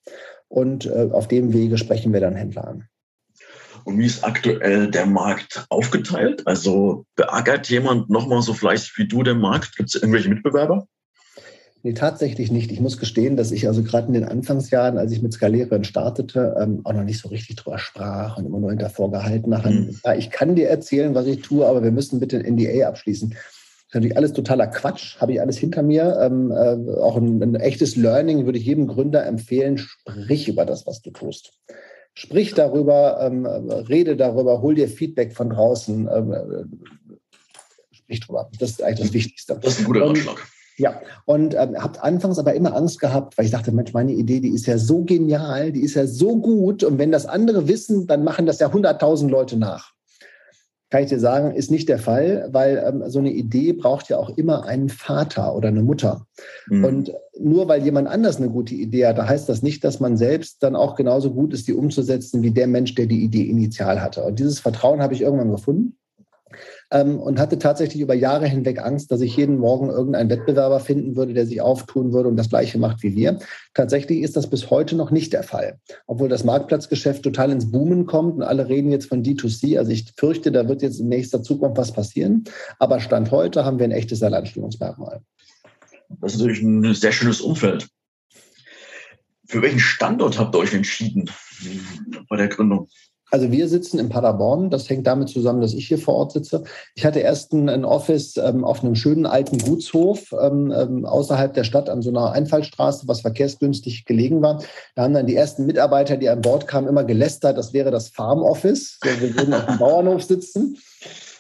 C: Und äh, auf dem Wege sprechen wir dann Händler an.
B: Und wie ist aktuell der Markt aufgeteilt? Also beackert jemand nochmal so fleißig wie du den Markt? Gibt es irgendwelche Mitbewerber?
C: Nee, tatsächlich nicht. Ich muss gestehen, dass ich also gerade in den Anfangsjahren, als ich mit Skalierern startete, ähm, auch noch nicht so richtig drüber sprach und immer nur hinter vorgehaltener Hand. Mhm. Ja, ich kann dir erzählen, was ich tue, aber wir müssen bitte ein NDA abschließen. natürlich alles totaler Quatsch, habe ich alles hinter mir. Ähm, äh, auch ein, ein, echtes Learning würde ich jedem Gründer empfehlen, sprich über das, was du tust. Sprich darüber, ähm, rede darüber, hol dir Feedback von draußen, ähm, äh, sprich drüber. Das ist eigentlich das Wichtigste.
B: Das ist ein guter Ratschlag.
C: Ja, und ähm, habt anfangs aber immer Angst gehabt, weil ich dachte, Mensch, meine Idee, die ist ja so genial, die ist ja so gut. Und wenn das andere wissen, dann machen das ja 100.000 Leute nach. Kann ich dir sagen, ist nicht der Fall, weil ähm, so eine Idee braucht ja auch immer einen Vater oder eine Mutter. Mhm. Und nur weil jemand anders eine gute Idee hat, da heißt das nicht, dass man selbst dann auch genauso gut ist, die umzusetzen, wie der Mensch, der die Idee initial hatte. Und dieses Vertrauen habe ich irgendwann gefunden ähm, und hatte tatsächlich über Jahre hinweg Angst, dass ich jeden Morgen irgendeinen Wettbewerber finden würde, der sich auftun würde und das Gleiche macht wie wir. Tatsächlich ist das bis heute noch nicht der Fall, obwohl das Marktplatzgeschäft total ins Boomen kommt und alle reden jetzt von D2C. Also ich fürchte, da wird jetzt in nächster Zukunft was passieren. Aber Stand heute haben wir ein echtes Alleinstellungsmerkmal.
B: Das ist natürlich ein sehr schönes Umfeld. Für welchen Standort habt ihr euch entschieden bei der Gründung?
C: Also wir sitzen in Paderborn. Das hängt damit zusammen, dass ich hier vor Ort sitze. Ich hatte erst ein, ein Office ähm, auf einem schönen alten Gutshof ähm, ähm, außerhalb der Stadt an so einer Einfallstraße, was verkehrsgünstig gelegen war. Da haben dann die ersten Mitarbeiter, die an Bord kamen, immer gelästert, das wäre das Farm Office. Wir würden auf dem Bauernhof sitzen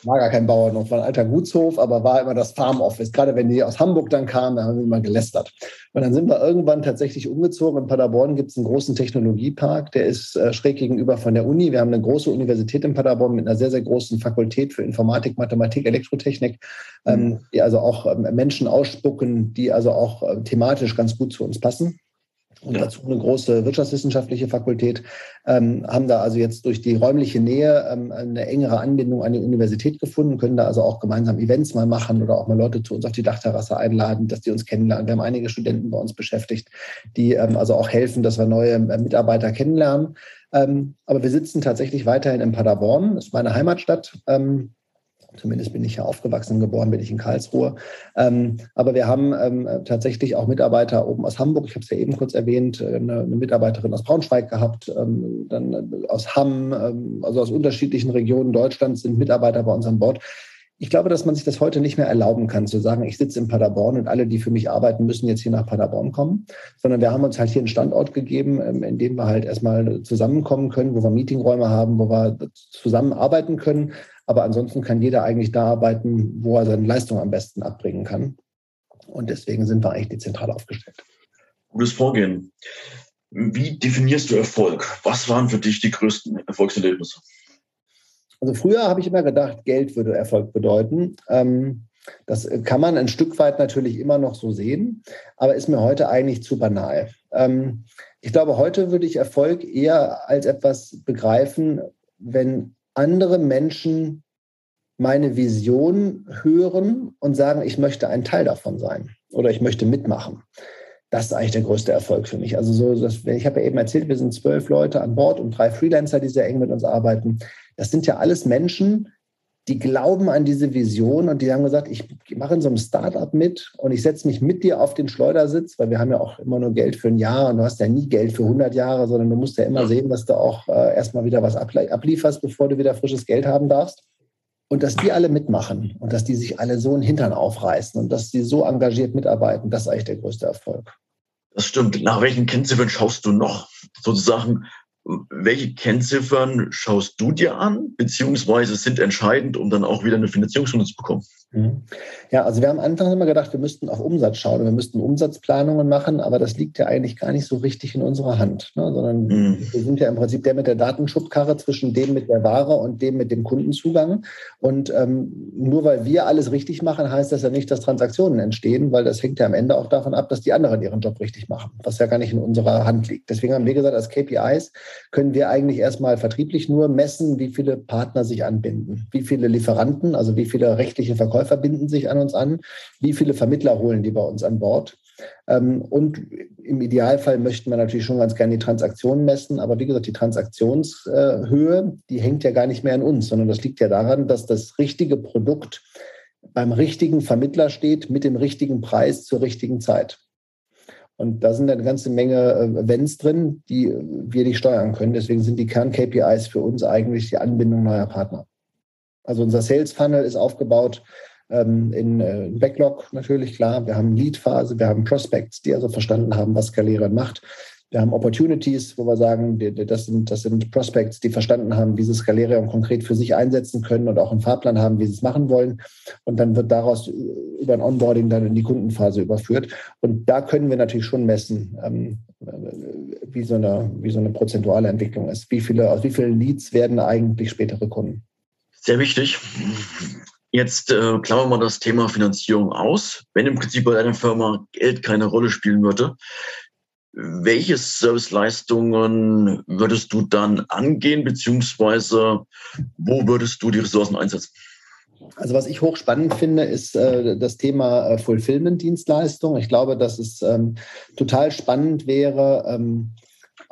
C: war gar kein Bauernhof, war ein alter Gutshof, aber war immer das Farm Office. Gerade wenn die aus Hamburg dann kamen, da haben wir immer gelästert. Und dann sind wir irgendwann tatsächlich umgezogen. In Paderborn gibt es einen großen Technologiepark, der ist äh, schräg gegenüber von der Uni. Wir haben eine große Universität in Paderborn mit einer sehr, sehr großen Fakultät für Informatik, Mathematik, Elektrotechnik, ähm, mhm. die also auch ähm, Menschen ausspucken, die also auch äh, thematisch ganz gut zu uns passen und dazu eine große wirtschaftswissenschaftliche Fakultät, ähm, haben da also jetzt durch die räumliche Nähe ähm, eine engere Anbindung an die Universität gefunden, können da also auch gemeinsam Events mal machen oder auch mal Leute zu uns auf die Dachterrasse einladen, dass die uns kennenlernen. Wir haben einige Studenten bei uns beschäftigt, die ähm, also auch helfen, dass wir neue äh, Mitarbeiter kennenlernen. Ähm, aber wir sitzen tatsächlich weiterhin in Paderborn, das ist meine Heimatstadt. Ähm, Zumindest bin ich ja aufgewachsen, geboren bin ich in Karlsruhe. Ähm, aber wir haben ähm, tatsächlich auch Mitarbeiter oben aus Hamburg. Ich habe es ja eben kurz erwähnt, äh, eine, eine Mitarbeiterin aus Braunschweig gehabt, ähm, dann aus Hamm, ähm, also aus unterschiedlichen Regionen Deutschlands sind Mitarbeiter bei uns an Bord. Ich glaube, dass man sich das heute nicht mehr erlauben kann, zu sagen, ich sitze in Paderborn und alle, die für mich arbeiten, müssen jetzt hier nach Paderborn kommen, sondern wir haben uns halt hier einen Standort gegeben, ähm, in dem wir halt erstmal zusammenkommen können, wo wir Meetingräume haben, wo wir zusammenarbeiten können, aber ansonsten kann jeder eigentlich da arbeiten, wo er seine Leistung am besten abbringen kann. Und deswegen sind wir eigentlich dezentral aufgestellt.
B: Gutes Vorgehen. Wie definierst du Erfolg? Was waren für dich die größten Erfolgserlebnisse?
C: Also früher habe ich immer gedacht, Geld würde Erfolg bedeuten. Ähm, das kann man ein Stück weit natürlich immer noch so sehen, aber ist mir heute eigentlich zu banal. Ähm, ich glaube, heute würde ich Erfolg eher als etwas begreifen, wenn andere Menschen meine Vision hören und sagen, ich möchte ein Teil davon sein oder ich möchte mitmachen. Das ist eigentlich der größte Erfolg für mich. Also so, dass, ich habe ja eben erzählt, wir sind zwölf Leute an Bord und drei Freelancer, die sehr eng mit uns arbeiten. Das sind ja alles Menschen, die glauben an diese Vision und die haben gesagt, ich mache in so einem Startup mit und ich setze mich mit dir auf den Schleudersitz, weil wir haben ja auch immer nur Geld für ein Jahr und du hast ja nie Geld für 100 Jahre, sondern du musst ja immer sehen, dass du auch äh, erstmal wieder was ablieferst, bevor du wieder frisches Geld haben darfst. Und dass die alle mitmachen und dass die sich alle so einen Hintern aufreißen und dass die so engagiert mitarbeiten, das ist eigentlich der größte Erfolg.
B: Das stimmt. Nach welchen Kennziffern schaust du noch sozusagen welche Kennziffern schaust du dir an, beziehungsweise sind entscheidend, um dann auch wieder eine Finanzierungsrunde zu bekommen?
C: Mhm. Ja, also wir haben am Anfang immer gedacht, wir müssten auf Umsatz schauen, wir müssten Umsatzplanungen machen, aber das liegt ja eigentlich gar nicht so richtig in unserer Hand, ne? sondern mhm. wir sind ja im Prinzip der mit der Datenschubkarre zwischen dem mit der Ware und dem mit dem Kundenzugang. Und ähm, nur weil wir alles richtig machen, heißt das ja nicht, dass Transaktionen entstehen, weil das hängt ja am Ende auch davon ab, dass die anderen ihren Job richtig machen, was ja gar nicht in unserer Hand liegt. Deswegen haben wir gesagt, als KPIs können wir eigentlich erstmal vertrieblich nur messen, wie viele Partner sich anbinden, wie viele Lieferanten, also wie viele rechtliche Verkäufer binden sich an uns an, wie viele Vermittler holen die bei uns an Bord. Ähm, und im Idealfall möchten wir natürlich schon ganz gerne die Transaktionen messen, aber wie gesagt, die Transaktionshöhe, die hängt ja gar nicht mehr an uns, sondern das liegt ja daran, dass das richtige Produkt beim richtigen Vermittler steht mit dem richtigen Preis zur richtigen Zeit. Und da sind eine ganze Menge äh, Events drin, die wir nicht steuern können. Deswegen sind die Kern-KPIs für uns eigentlich die Anbindung neuer Partner. Also unser Sales Funnel ist aufgebaut ähm, in, äh, in Backlog natürlich, klar. Wir haben Lead-Phase, wir haben Prospects, die also verstanden haben, was Skalierern macht. Wir haben Opportunities, wo wir sagen, das sind, das sind Prospects, die verstanden haben, wie sie Skalerium konkret für sich einsetzen können und auch einen Fahrplan haben, wie sie es machen wollen. Und dann wird daraus über ein Onboarding dann in die Kundenphase überführt. Und da können wir natürlich schon messen, ähm, wie, so eine, wie so eine prozentuale Entwicklung ist. Wie viele, aus wie vielen Leads werden eigentlich spätere Kunden?
B: Sehr wichtig. Jetzt äh, klammern wir das Thema Finanzierung aus. Wenn im Prinzip bei deiner Firma Geld keine Rolle spielen würde, welche Serviceleistungen würdest du dann angehen, beziehungsweise wo würdest du die Ressourcen einsetzen?
C: Also was ich hochspannend finde, ist äh, das Thema äh, Fulfillment-Dienstleistung. Ich glaube, dass es ähm, total spannend wäre, ähm,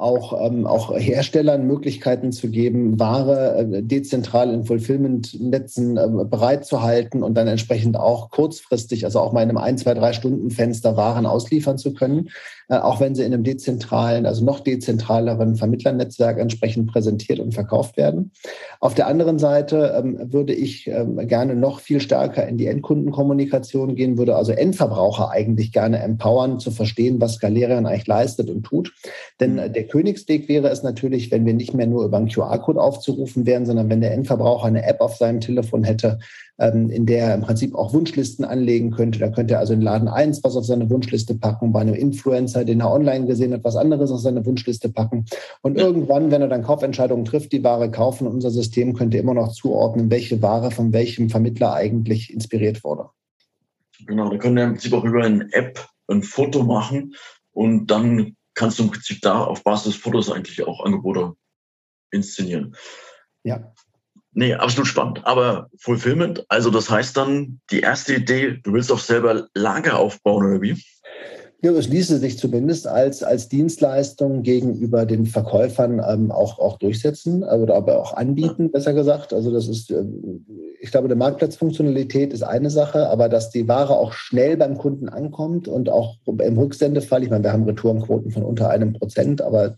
C: auch, ähm, auch Herstellern Möglichkeiten zu geben, Ware äh, dezentral in Fulfillment-Netzen äh, bereitzuhalten und dann entsprechend auch kurzfristig, also auch mal in einem ein, zwei, drei Stunden Fenster Waren ausliefern zu können, äh, auch wenn sie in einem dezentralen, also noch dezentraleren Vermittlernetzwerk entsprechend präsentiert und verkauft werden. Auf der anderen Seite ähm, würde ich ähm, gerne noch viel stärker in die Endkundenkommunikation gehen, würde also Endverbraucher eigentlich gerne empowern, zu verstehen, was Galerian eigentlich leistet und tut. Denn äh, der Königsweg wäre es natürlich, wenn wir nicht mehr nur über einen QR-Code aufzurufen wären, sondern wenn der Endverbraucher eine App auf seinem Telefon hätte, ähm, in der er im Prinzip auch Wunschlisten anlegen könnte. Da könnte er also in Laden 1 was auf seine Wunschliste packen, bei einem Influencer, den er online gesehen hat, was anderes auf seine Wunschliste packen. Und irgendwann, wenn er dann Kaufentscheidungen trifft, die Ware kaufen, unser System könnte immer noch zuordnen, welche Ware von welchem Vermittler eigentlich inspiriert wurde.
B: Genau, da können wir im Prinzip auch über eine App ein Foto machen und dann kannst du im Prinzip da auf Basis des Fotos eigentlich auch Angebote inszenieren.
C: Ja.
B: Nee, absolut spannend. Aber Fulfillment, also das heißt dann, die erste Idee, du willst auch selber Lager aufbauen oder wie?
C: Ja, es ließe sich zumindest als, als Dienstleistung gegenüber den Verkäufern ähm, auch, auch durchsetzen oder aber auch anbieten, besser gesagt. Also das ist, äh, ich glaube, eine Marktplatzfunktionalität ist eine Sache, aber dass die Ware auch schnell beim Kunden ankommt und auch im Rücksendefall, ich meine, wir haben Retourenquoten von unter einem Prozent, aber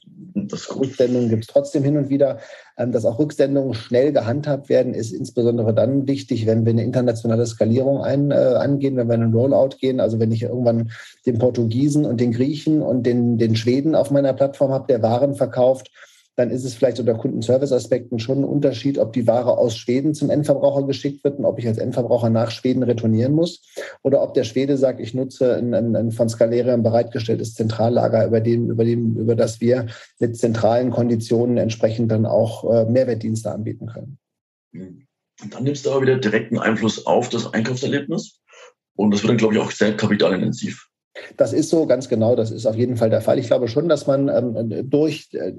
C: Rücksendungen gibt es trotzdem hin und wieder. Ähm, dass auch Rücksendungen schnell gehandhabt werden, ist insbesondere dann wichtig, wenn wir eine internationale Skalierung ein, äh, angehen, wenn wir einen Rollout gehen. Also wenn ich irgendwann den Portugiesen und den Griechen und den, den Schweden auf meiner Plattform habe, der Waren verkauft, dann ist es vielleicht unter Kundenservice-Aspekten schon ein Unterschied, ob die Ware aus Schweden zum Endverbraucher geschickt wird und ob ich als Endverbraucher nach Schweden retournieren muss oder ob der Schwede sagt, ich nutze ein, ein, ein von Scalerium bereitgestelltes Zentrallager, über, dem, über, dem, über das wir mit zentralen Konditionen entsprechend dann auch äh, Mehrwertdienste anbieten können.
B: Und dann nimmst du aber wieder direkten Einfluss auf das Einkaufserlebnis und das wird dann, glaube ich, auch sehr kapitalintensiv.
C: Das ist so, ganz genau, das ist auf jeden Fall der Fall. Ich glaube schon, dass man ähm, durch äh,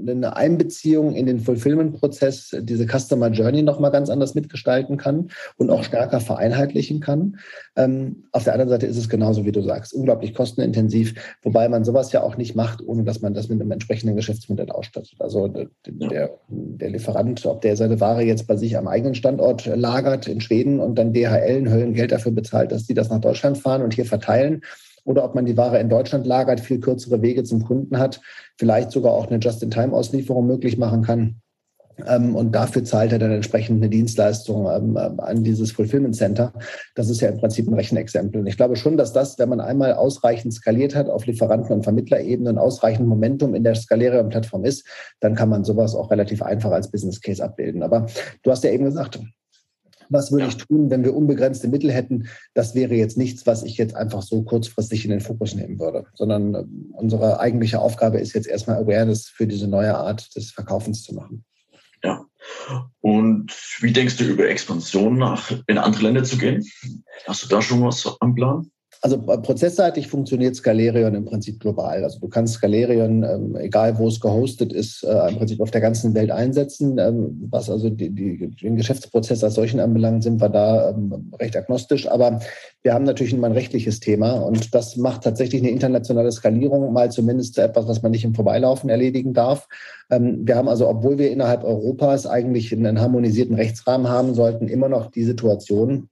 C: eine Einbeziehung in den Fulfillment-Prozess diese Customer Journey nochmal ganz anders mitgestalten kann und auch stärker vereinheitlichen kann. Ähm, auf der anderen Seite ist es genauso, wie du sagst, unglaublich kostenintensiv, wobei man sowas ja auch nicht macht, ohne dass man das mit einem entsprechenden Geschäftsmodell ausstattet. Also der, der Lieferant, ob der seine Ware jetzt bei sich am eigenen Standort lagert in Schweden und dann DHL in Höllen Geld dafür bezahlt, dass die das nach Deutschland fahren und hier verteilen, oder ob man die Ware in Deutschland lagert, viel kürzere Wege zum Kunden hat, vielleicht sogar auch eine Just-in-Time-Auslieferung möglich machen kann. Ähm, und dafür zahlt er dann entsprechend eine Dienstleistung ähm, an dieses Fulfillment Center. Das ist ja im Prinzip ein Rechenexempel. Und ich glaube schon, dass das, wenn man einmal ausreichend skaliert hat auf Lieferanten- und Vermittlerebene und ausreichend Momentum in der Skalerium-Plattform ist, dann kann man sowas auch relativ einfach als Business Case abbilden. Aber du hast ja eben gesagt, was würde ich tun, wenn wir unbegrenzte Mittel hätten? Das wäre jetzt nichts, was ich jetzt einfach so kurzfristig in den Fokus nehmen würde, sondern äh, unsere eigentliche Aufgabe ist jetzt erstmal Awareness für diese neue Art des Verkaufens zu machen.
B: Ja. Und wie denkst du über Expansion nach in andere Länder zu gehen? Hast du da schon was am Plan?
C: Also äh, prozessseitig funktioniert Scalerion im Prinzip global. Also du kannst Scalerion, ähm, egal wo es gehostet ist, äh, im Prinzip auf der ganzen Welt einsetzen. Ähm, was also die, die, den Geschäftsprozess als solchen anbelangt, sind wir da ähm, recht agnostisch. Aber wir haben natürlich immer ein rechtliches Thema und das macht tatsächlich eine internationale Skalierung mal zumindest zu etwas, was man nicht im Vorbeilaufen erledigen darf. Ähm, wir haben also, obwohl wir innerhalb Europas eigentlich einen harmonisierten Rechtsrahmen haben sollten, immer noch die Situation,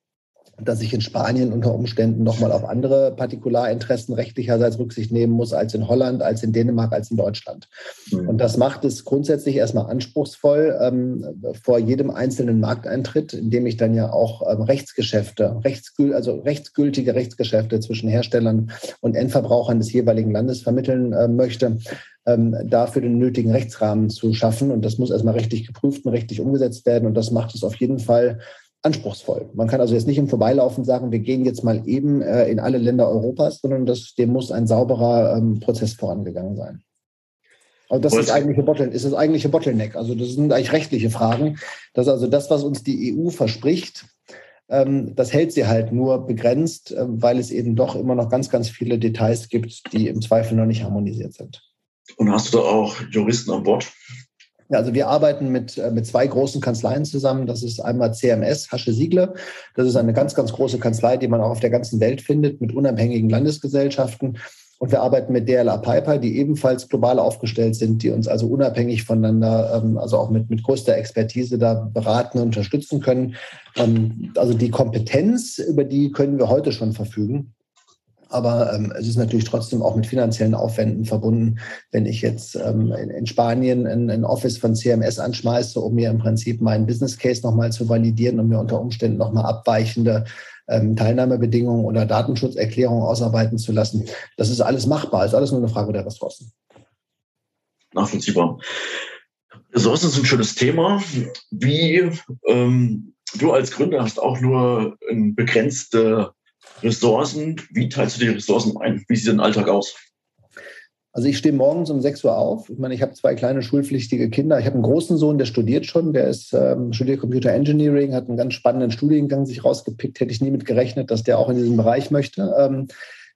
C: dass ich in Spanien unter Umständen nochmal auf andere Partikularinteressen rechtlicherseits Rücksicht nehmen muss als in Holland, als in Dänemark, als in Deutschland. Mhm. Und das macht es grundsätzlich erstmal anspruchsvoll ähm, vor jedem einzelnen Markteintritt, indem ich dann ja auch ähm, Rechtsgeschäfte, rechtsgül also rechtsgültige Rechtsgeschäfte zwischen Herstellern und Endverbrauchern des jeweiligen Landes vermitteln äh, möchte ähm, dafür den nötigen Rechtsrahmen zu schaffen. Und das muss erstmal rechtlich geprüft und rechtlich umgesetzt werden. Und das macht es auf jeden Fall anspruchsvoll. Man kann also jetzt nicht im Vorbeilaufen sagen, wir gehen jetzt mal eben äh, in alle Länder Europas, sondern das, dem muss ein sauberer ähm, Prozess vorangegangen sein. Also das ist, eigentliche Bottle, ist das eigentliche Bottleneck. Also das sind eigentlich rechtliche Fragen. Das ist also das, was uns die EU verspricht, ähm, das hält sie halt nur begrenzt, äh, weil es eben doch immer noch ganz, ganz viele Details gibt, die im Zweifel noch nicht harmonisiert sind.
B: Und hast du da auch Juristen an Bord?
C: Ja, also wir arbeiten mit, äh, mit zwei großen Kanzleien zusammen. Das ist einmal CMS, Hasche Siegler. Das ist eine ganz, ganz große Kanzlei, die man auch auf der ganzen Welt findet, mit unabhängigen Landesgesellschaften. Und wir arbeiten mit DLA Piper, die ebenfalls global aufgestellt sind, die uns also unabhängig voneinander, ähm, also auch mit, mit größter Expertise da beraten und unterstützen können. Ähm, also die Kompetenz, über die können wir heute schon verfügen. Aber ähm, es ist natürlich trotzdem auch mit finanziellen Aufwänden verbunden, wenn ich jetzt ähm, in, in, Spanien ein, ein, Office von CMS anschmeiße, um mir im Prinzip meinen Business Case nochmal zu validieren und mir unter Umständen nochmal abweichende ähm, Teilnahmebedingungen oder Datenschutzerklärungen ausarbeiten zu lassen. Das ist alles machbar, ist alles nur eine Frage der Ressourcen.
B: Nachvollziehbar. Ressourcen sind ein schönes Thema. Wie ähm, du als Gründer hast auch nur ein begrenzte Ressourcen. Wie teilst du die Ressourcen ein? Wie sieht dein Alltag aus?
C: Also ich stehe morgens um 6 Uhr auf. Ich meine, ich habe zwei kleine schulpflichtige Kinder. Ich habe einen großen Sohn, der studiert schon. Der ist ähm, studiert Computer Engineering, hat einen ganz spannenden Studiengang sich rausgepickt. Hätte ich nie mit gerechnet, dass der auch in diesem Bereich möchte. Ähm,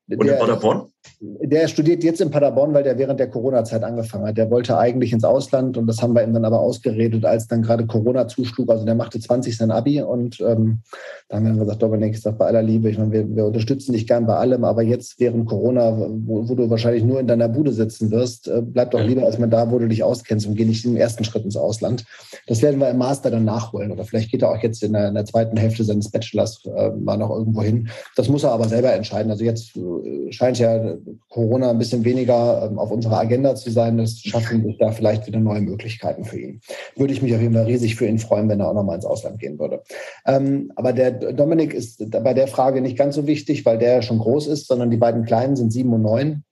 B: und der, in Paderborn?
C: Der studiert jetzt in Paderborn, weil der während der Corona-Zeit angefangen hat. Der wollte eigentlich ins Ausland und das haben wir ihm dann aber ausgeredet, als dann gerade Corona zuschlug. Also der machte 20 sein Abi und ähm, da haben wir dann gesagt, Dominik, ich sage bei aller Liebe, ich meine, wir, wir, unterstützen dich gern bei allem, aber jetzt während Corona, wo, wo du wahrscheinlich nur in deiner Bude sitzen wirst, äh, bleib doch lieber erstmal da, wo du dich auskennst und geh nicht im ersten Schritt ins Ausland. Das werden wir im Master dann nachholen oder vielleicht geht er auch jetzt in der, in der zweiten Hälfte seines Bachelors äh, mal noch irgendwo hin. Das muss er aber selber entscheiden. Also jetzt äh, scheint ja Corona ein bisschen weniger ähm, auf unserer Agenda zu sein. Das schaffen sich da vielleicht wieder neue Möglichkeiten für ihn. Würde ich mich auf jeden Fall riesig für ihn freuen, wenn er auch nochmal ins Ausland gehen würde. Ähm, aber der Dominik ist bei der Frage nicht ganz so wichtig, weil der schon groß ist, sondern die beiden Kleinen sind sieben und neun.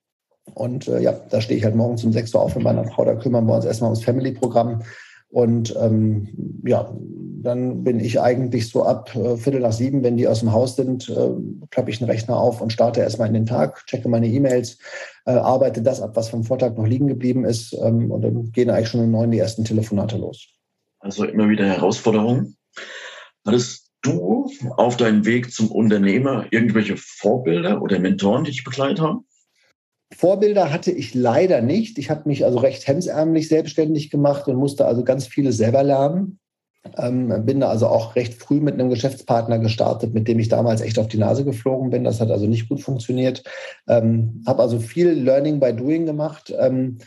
C: Und äh, ja, da stehe ich halt morgens um sechs Uhr auf mit meiner Frau. Da kümmern wir uns erstmal ums Family-Programm. Und ähm, ja, dann bin ich eigentlich so ab äh, Viertel nach sieben, wenn die aus dem Haus sind, äh, klappe ich den Rechner auf und starte erstmal in den Tag, checke meine E-Mails, äh, arbeite das ab, was vom Vortag noch liegen geblieben ist. Ähm, und dann gehen eigentlich schon um neun die ersten Telefonate los.
B: Also immer wieder Herausforderungen. Hattest du auf deinem Weg zum Unternehmer irgendwelche Vorbilder oder Mentoren, die dich begleitet haben?
C: Vorbilder hatte ich leider nicht. Ich habe mich also recht hemsärmlich selbstständig gemacht und musste also ganz vieles selber lernen. Ähm, bin da also auch recht früh mit einem Geschäftspartner gestartet, mit dem ich damals echt auf die Nase geflogen bin. Das hat also nicht gut funktioniert. Ähm, habe also viel Learning by Doing gemacht. Ähm,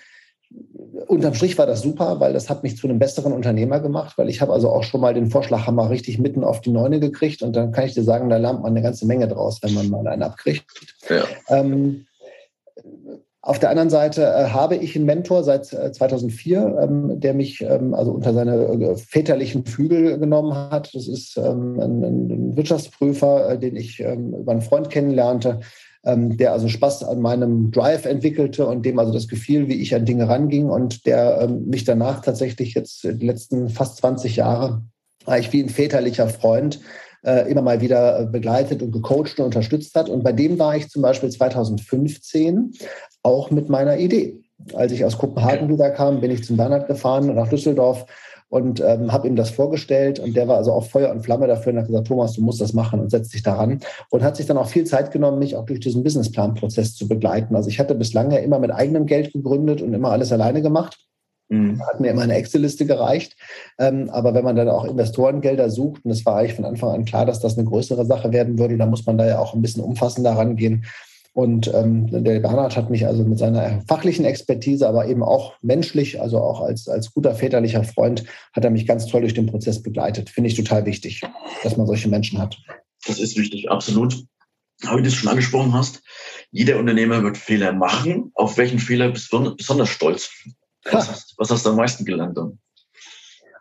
C: unterm Strich war das super, weil das hat mich zu einem besseren Unternehmer gemacht, weil ich habe also auch schon mal den Vorschlaghammer richtig mitten auf die Neune gekriegt und dann kann ich dir sagen, da lernt man eine ganze Menge draus, wenn man mal einen abkriegt. Ja. Ähm, auf der anderen Seite äh, habe ich einen Mentor seit äh, 2004, ähm, der mich ähm, also unter seine äh, väterlichen Flügel genommen hat. Das ist ähm, ein, ein, Wirtschaftsprüfer, äh, den ich ähm, über einen Freund kennenlernte, ähm, der also Spaß an meinem Drive entwickelte und dem also das Gefühl, wie ich an Dinge ranging und der ähm, mich danach tatsächlich jetzt die letzten fast 20 Jahre eigentlich wie ein väterlicher Freund äh, immer mal wieder begleitet und gecoacht und unterstützt hat. Und bei dem war ich zum Beispiel 2015 auch mit meiner Idee. Als ich aus Kopenhagen wiederkam, bin ich zum Bernhard gefahren nach Düsseldorf und ähm, habe ihm das vorgestellt und der war also auch Feuer und Flamme dafür und hat gesagt, Thomas, du musst das machen und setzt dich daran und hat sich dann auch viel Zeit genommen, mich auch durch diesen Businessplan-Prozess zu begleiten. Also ich hatte bislang ja immer mit eigenem Geld gegründet und immer alles alleine gemacht. Mhm. Hat mir immer eine Excel-Liste gereicht. Ähm, aber wenn man dann auch Investorengelder sucht, und es war eigentlich von Anfang an klar, dass das eine größere Sache werden würde, dann muss man da ja auch ein bisschen umfassender rangehen. Und ähm, der Bernhard hat mich also mit seiner fachlichen Expertise, aber eben auch menschlich, also auch als, als guter väterlicher Freund, hat er mich ganz toll durch den Prozess begleitet. Finde ich total wichtig, dass man solche Menschen hat.
B: Das ist wichtig, absolut. Aber wie du es schon angesprochen hast, jeder Unternehmer wird Fehler machen. Auf welchen Fehler bist du besonders stolz? Was, hast, was hast du am meisten gelernt dann?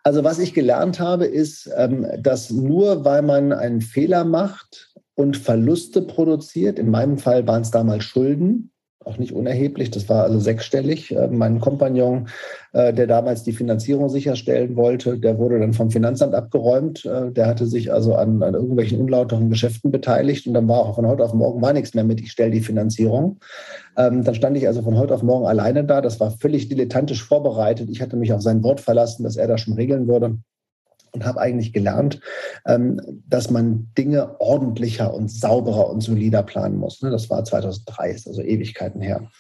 C: Also was ich gelernt habe, ist, ähm, dass nur weil man einen Fehler macht und Verluste produziert, in meinem Fall waren es damals Schulden, auch nicht unerheblich. Das war also sechsstellig. Äh, mein Kompagnon, äh, der damals die Finanzierung sicherstellen wollte, der wurde dann vom Finanzamt abgeräumt. Äh, der hatte sich also an, an irgendwelchen unlauteren Geschäften beteiligt und dann war auch von heute auf morgen war nichts mehr mit, ich stelle die Finanzierung. Ähm, dann stand ich also von heute auf morgen alleine da. Das war völlig dilettantisch vorbereitet. Ich hatte mich auf sein Wort verlassen, dass er das schon regeln würde und habe eigentlich gelernt, ähm, dass man Dinge ordentlicher und sauberer und solider planen muss. Ne? Das war 2003, ist also Ewigkeiten her.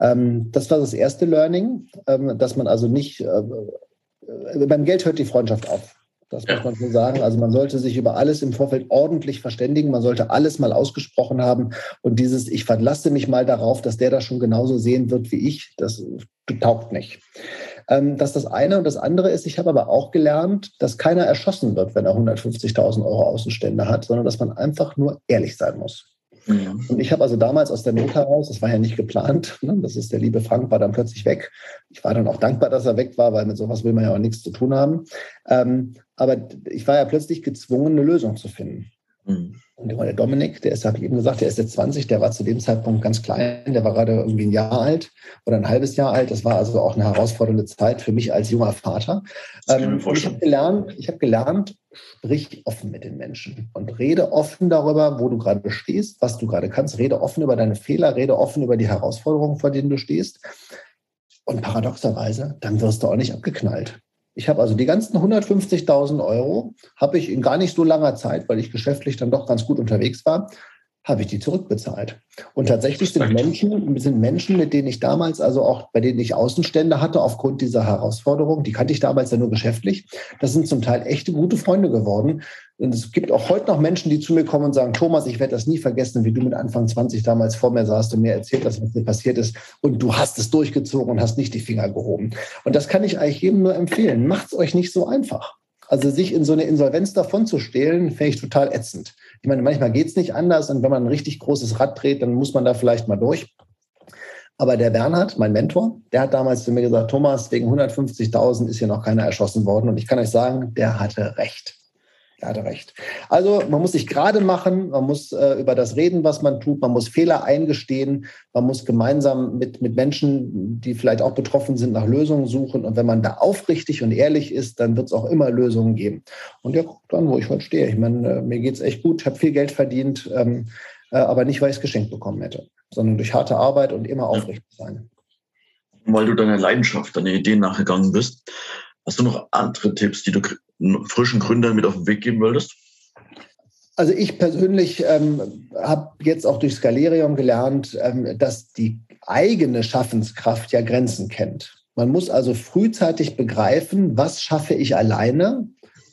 C: Ähm, das war das erste Learning, ähm, dass man also nicht, äh, äh, beim Geld hört die Freundschaft auf. Das muss man so sagen. Also man sollte sich über alles im Vorfeld ordentlich verständigen. Man sollte alles mal ausgesprochen haben. Und dieses, ich verlasse mich mal darauf, dass der das schon genauso sehen wird wie ich, das taugt nicht. Ähm, das ist das eine. Und das andere ist, ich habe aber auch gelernt, dass keiner erschossen wird, wenn er 150.000 Euro Außenstände hat, sondern dass man einfach nur ehrlich sein muss. Mhm. Und ich habe also damals aus der Not heraus, das war ja nicht geplant, ne, das ist der liebe Frank, war dann plötzlich weg. Ich war dann auch dankbar, dass er weg war, weil mit sowas will man ja auch nichts zu tun haben. Ähm, aber ich war ja plötzlich gezwungen, eine Lösung zu finden. Mhm. Und der Dominik, der ist, habe ich eben gesagt, der ist jetzt 20, der war zu dem Zeitpunkt ganz klein, der war gerade irgendwie ein Jahr alt oder ein halbes Jahr alt. Das war also auch eine herausfordernde Zeit für mich als junger Vater. Ähm, ich habe gelernt, ich habe gelernt, sprich offen mit den Menschen und rede offen darüber, wo du gerade stehst, was du gerade kannst. Rede offen über deine Fehler, rede offen über die Herausforderungen, vor denen du stehst. Und paradoxerweise, dann wirst du auch nicht abgeknallt. Ich habe also die ganzen 150.000 Euro, habe ich in gar nicht so langer Zeit, weil ich geschäftlich dann doch ganz gut unterwegs war, habe ich die zurückbezahlt. Und tatsächlich sind Menschen, sind Menschen, mit denen ich damals, also auch bei denen ich Außenstände hatte, aufgrund dieser Herausforderung, die kannte ich damals ja nur geschäftlich, das sind zum Teil echte gute Freunde geworden. Und es gibt auch heute noch Menschen, die zu mir kommen und sagen, Thomas, ich werde das nie vergessen, wie du mit Anfang 20 damals vor mir saßt und mir erzählt hast, was dir passiert ist. Und du hast es durchgezogen und hast nicht die Finger gehoben. Und das kann ich eigentlich jedem nur empfehlen. Macht es euch nicht so einfach. Also sich in so eine Insolvenz davon zu stehlen, finde ich total ätzend. Ich meine, manchmal geht es nicht anders und wenn man ein richtig großes Rad dreht, dann muss man da vielleicht mal durch. Aber der Bernhard, mein Mentor, der hat damals zu mir gesagt, Thomas, wegen 150.000 ist hier noch keiner erschossen worden. Und ich kann euch sagen, der hatte recht. Er hatte recht. Also man muss sich gerade machen, man muss äh, über das reden, was man tut, man muss Fehler eingestehen, man muss gemeinsam mit, mit Menschen, die vielleicht auch betroffen sind, nach Lösungen suchen. Und wenn man da aufrichtig und ehrlich ist, dann wird es auch immer Lösungen geben. Und ja, guckt dann, wo ich heute stehe. Ich meine, äh, mir geht es echt gut, ich habe viel Geld verdient, ähm, äh, aber nicht, weil ich es geschenkt bekommen hätte, sondern durch harte Arbeit und immer aufrichtig sein.
B: Weil du deiner Leidenschaft, deiner Ideen nachgegangen bist. Hast du noch andere Tipps, die du frischen Gründern mit auf den Weg geben würdest?
C: Also ich persönlich ähm, habe jetzt auch durch Scalerium gelernt, ähm, dass die eigene Schaffenskraft ja Grenzen kennt. Man muss also frühzeitig begreifen, was schaffe ich alleine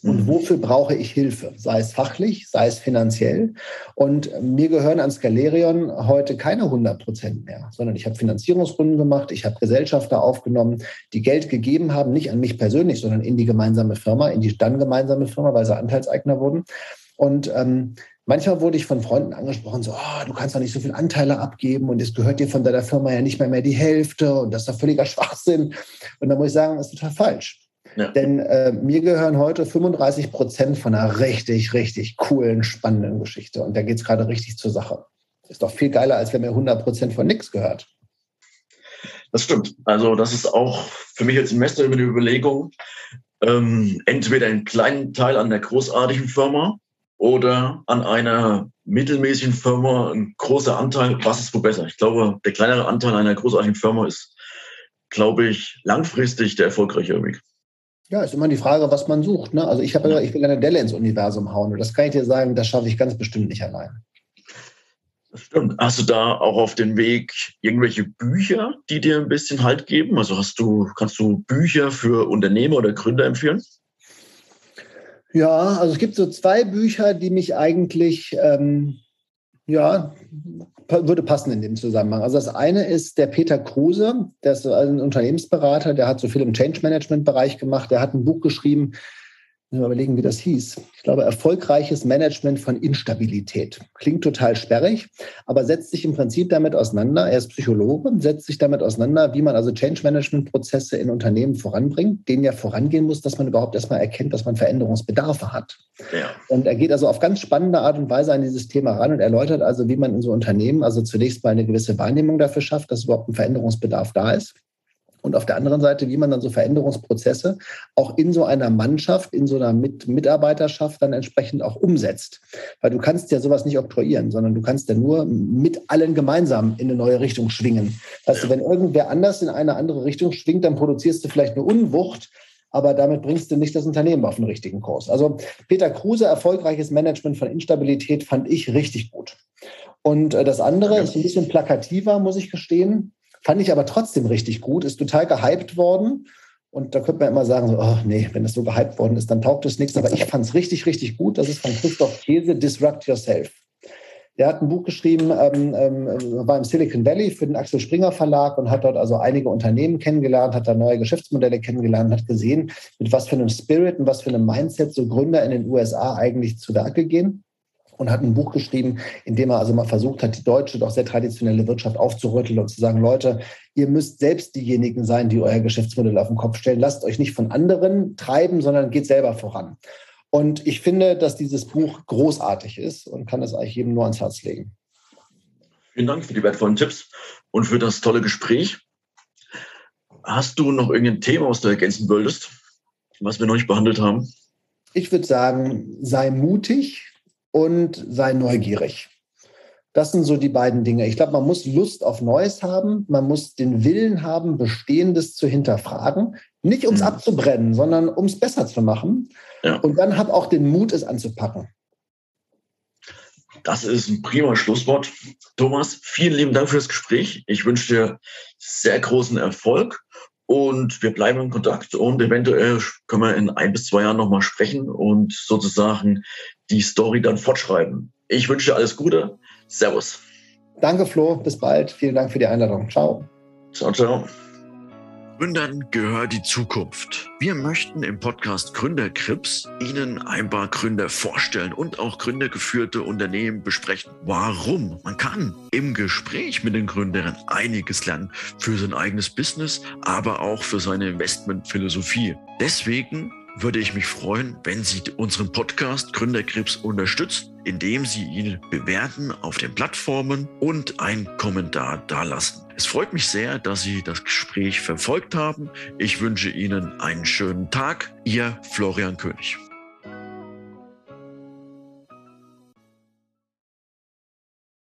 C: und mhm. wofür brauche ich Hilfe, sei es fachlich, sei es finanziell. Und mir gehören an Scalerion heute keine 100 Prozent mehr, sondern ich habe Finanzierungsrunden gemacht, ich habe Gesellschafter aufgenommen, die Geld gegeben haben, nicht an mich persönlich, sondern in die gemeinsame Firma, in die dann gemeinsame Firma, weil sie Anteilseigner wurden. Und ähm, manchmal wurde ich von Freunden angesprochen, so, oh, du kannst doch nicht so viele Anteile abgeben und es gehört dir von deiner Firma ja nicht mehr, mehr die Hälfte und das ist doch völliger Schwachsinn. Und da muss ich sagen, das ist total falsch. Ja. Denn äh, mir gehören heute 35 Prozent von einer richtig, richtig coolen, spannenden Geschichte. Und da geht es gerade richtig zur Sache. Ist doch viel geiler, als wenn mir 100 Prozent von nichts gehört.
B: Das stimmt. Also das ist auch für mich als Investor immer die Überlegung, ähm, entweder einen kleinen Teil an der großartigen Firma oder an einer mittelmäßigen Firma ein großer Anteil. Was ist wo besser? Ich glaube, der kleinere Anteil einer großartigen Firma ist, glaube ich, langfristig der erfolgreiche Weg.
C: Ja, ist immer die Frage, was man sucht. Ne? Also ich habe, ich will eine Delle ins Universum hauen. Und das kann ich dir sagen, das schaffe ich ganz bestimmt nicht allein.
B: Das stimmt. Hast du da auch auf dem Weg irgendwelche Bücher, die dir ein bisschen Halt geben? Also hast du, kannst du Bücher für Unternehmer oder Gründer empfehlen?
C: Ja, also es gibt so zwei Bücher, die mich eigentlich ähm, ja, würde passen in dem Zusammenhang. Also das eine ist der Peter Kruse, der ist ein Unternehmensberater, der hat so viel im Change Management Bereich gemacht, der hat ein Buch geschrieben, überlegen, wie das hieß. Ich glaube, erfolgreiches Management von Instabilität. Klingt total sperrig, aber setzt sich im Prinzip damit auseinander. Er ist Psychologe, setzt sich damit auseinander, wie man also Change-Management-Prozesse in Unternehmen voranbringt, denen ja vorangehen muss, dass man überhaupt erstmal erkennt, dass man Veränderungsbedarfe hat. Ja. Und er geht also auf ganz spannende Art und Weise an dieses Thema ran und erläutert also, wie man in so Unternehmen also zunächst mal eine gewisse Wahrnehmung dafür schafft, dass überhaupt ein Veränderungsbedarf da ist und auf der anderen Seite, wie man dann so Veränderungsprozesse auch in so einer Mannschaft, in so einer Mit Mitarbeiterschaft dann entsprechend auch umsetzt. Weil du kannst ja sowas nicht oktroyieren, sondern du kannst ja nur mit allen gemeinsam in eine neue Richtung schwingen. Also wenn irgendwer anders in eine andere Richtung schwingt, dann produzierst du vielleicht eine Unwucht, aber damit bringst du nicht das Unternehmen auf den richtigen Kurs. Also Peter Kruse, erfolgreiches Management von Instabilität, fand ich richtig gut. Und äh, das andere ist ein bisschen plakativer, muss ich gestehen. Fand ich aber trotzdem richtig gut, ist total gehypt worden. Und da könnte man immer sagen, so, oh nee, wenn das so gehypt worden ist, dann taugt es nichts. Aber ich fand es richtig, richtig gut. Das ist von Christoph Käse, Disrupt Yourself. Der hat ein Buch geschrieben, ähm, ähm, war im Silicon Valley für den Axel Springer Verlag und hat dort also einige Unternehmen kennengelernt, hat da neue Geschäftsmodelle kennengelernt, hat gesehen, mit was für einem Spirit und was für einem Mindset so Gründer in den USA eigentlich zu Werke gehen und hat ein Buch geschrieben, in dem er also mal versucht hat, die deutsche, doch sehr traditionelle Wirtschaft aufzurütteln und zu sagen, Leute, ihr müsst selbst diejenigen sein, die euer Geschäftsmodell auf den Kopf stellen. Lasst euch nicht von anderen treiben, sondern geht selber voran. Und ich finde, dass dieses Buch großartig ist und kann es eigentlich jedem nur ans Herz legen.
B: Vielen Dank für die wertvollen Tipps und für das tolle Gespräch. Hast du noch irgendein Thema, was du ergänzen wolltest, was wir noch nicht behandelt haben?
C: Ich würde sagen, sei mutig, und sei neugierig. Das sind so die beiden Dinge. Ich glaube, man muss Lust auf Neues haben. Man muss den Willen haben, Bestehendes zu hinterfragen. Nicht ums mhm. abzubrennen, sondern ums besser zu machen. Ja. Und dann hab auch den Mut, es anzupacken.
B: Das ist ein prima Schlusswort. Thomas, vielen lieben Dank für das Gespräch. Ich wünsche dir sehr großen Erfolg und wir bleiben in Kontakt und eventuell können wir in ein bis zwei Jahren nochmal sprechen und sozusagen die Story dann fortschreiben. Ich wünsche dir alles Gute. Servus.
C: Danke, Flo. Bis bald. Vielen Dank für die Einladung. Ciao.
B: Ciao, ciao. Gründern gehört die Zukunft. Wir möchten im Podcast Gründerkrips Ihnen ein paar Gründer vorstellen und auch gründergeführte Unternehmen besprechen. Warum? Man kann im Gespräch mit den Gründern einiges lernen für sein eigenes Business, aber auch für seine Investmentphilosophie. Deswegen würde ich mich freuen, wenn Sie unseren Podcast Gründerkrebs unterstützen, indem Sie ihn bewerten auf den Plattformen und einen Kommentar dalassen. Es freut mich sehr, dass Sie das Gespräch verfolgt haben. Ich wünsche Ihnen einen schönen Tag. Ihr Florian König.